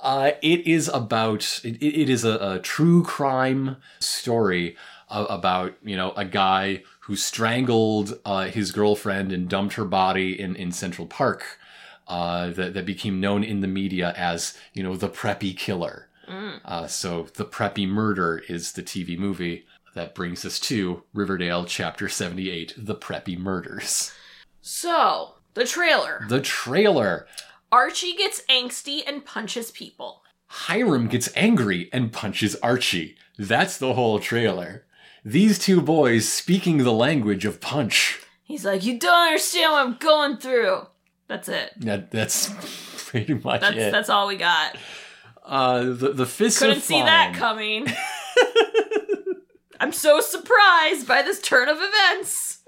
S3: Uh, it is about it, it is a, a true crime story uh, about you know a guy who strangled uh, his girlfriend and dumped her body in in Central Park. Uh, that that became known in the media as you know the preppy killer. Uh, so the preppy murder is the TV movie that brings us to Riverdale chapter seventy eight, the preppy murders.
S2: So, the trailer.
S3: The trailer.
S2: Archie gets angsty and punches people.
S3: Hiram gets angry and punches Archie. That's the whole trailer. These two boys speaking the language of punch.
S2: He's like, "You don't understand what I'm going through." That's it.
S3: That that's pretty much
S2: That's
S3: it.
S2: that's all we got.
S3: uh, the the fists
S2: Couldn't see that coming. I'm so surprised by this turn of events.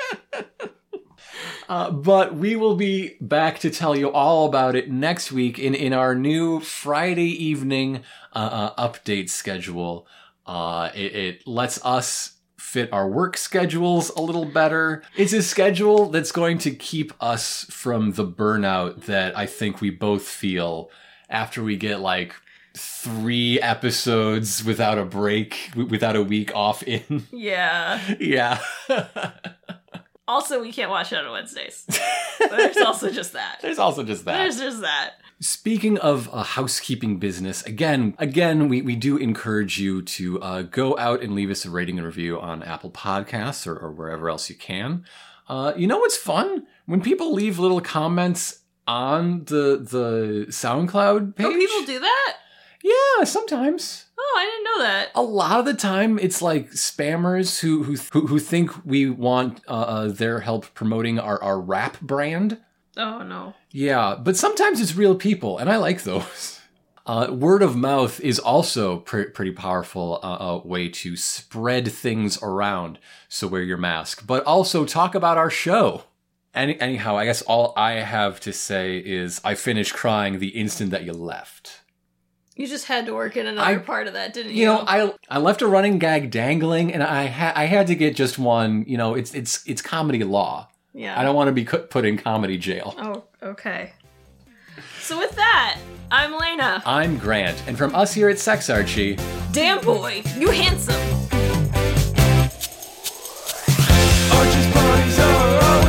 S3: Uh, but we will be back to tell you all about it next week in, in our new Friday evening uh, uh, update schedule. Uh, it, it lets us fit our work schedules a little better. It's a schedule that's going to keep us from the burnout that I think we both feel after we get like three episodes without a break, w- without a week off in.
S2: Yeah.
S3: yeah.
S2: Also, we can't watch it on Wednesdays. There's also just that.
S3: There's also just that.
S2: There's just that.
S3: Speaking of uh, housekeeping business, again, again, we, we do encourage you to uh, go out and leave us a rating and review on Apple Podcasts or, or wherever else you can. Uh, you know what's fun? When people leave little comments on the the SoundCloud page.
S2: Oh, people do that?
S3: Yeah, sometimes.
S2: Oh, I didn't know that.
S3: A lot of the time, it's like spammers who who who, who think we want uh, uh, their help promoting our our rap brand.
S2: Oh no.
S3: Yeah, but sometimes it's real people, and I like those. Uh, word of mouth is also pre- pretty powerful uh, uh, way to spread things around. So wear your mask, but also talk about our show. Any- anyhow, I guess all I have to say is I finished crying the instant that you left.
S2: You just had to work in another
S3: I-
S2: part of that, didn't you?
S3: You know, I I left a running gag dangling, and I ha- I had to get just one. You know, it's it's it's comedy law.
S2: Yeah.
S3: I don't want to be put in comedy jail.
S2: Oh, okay. So with that, I'm Lena.
S3: I'm Grant, and from us here at Sex Archie,
S2: Damn boy, you handsome.
S1: Archie's parties are always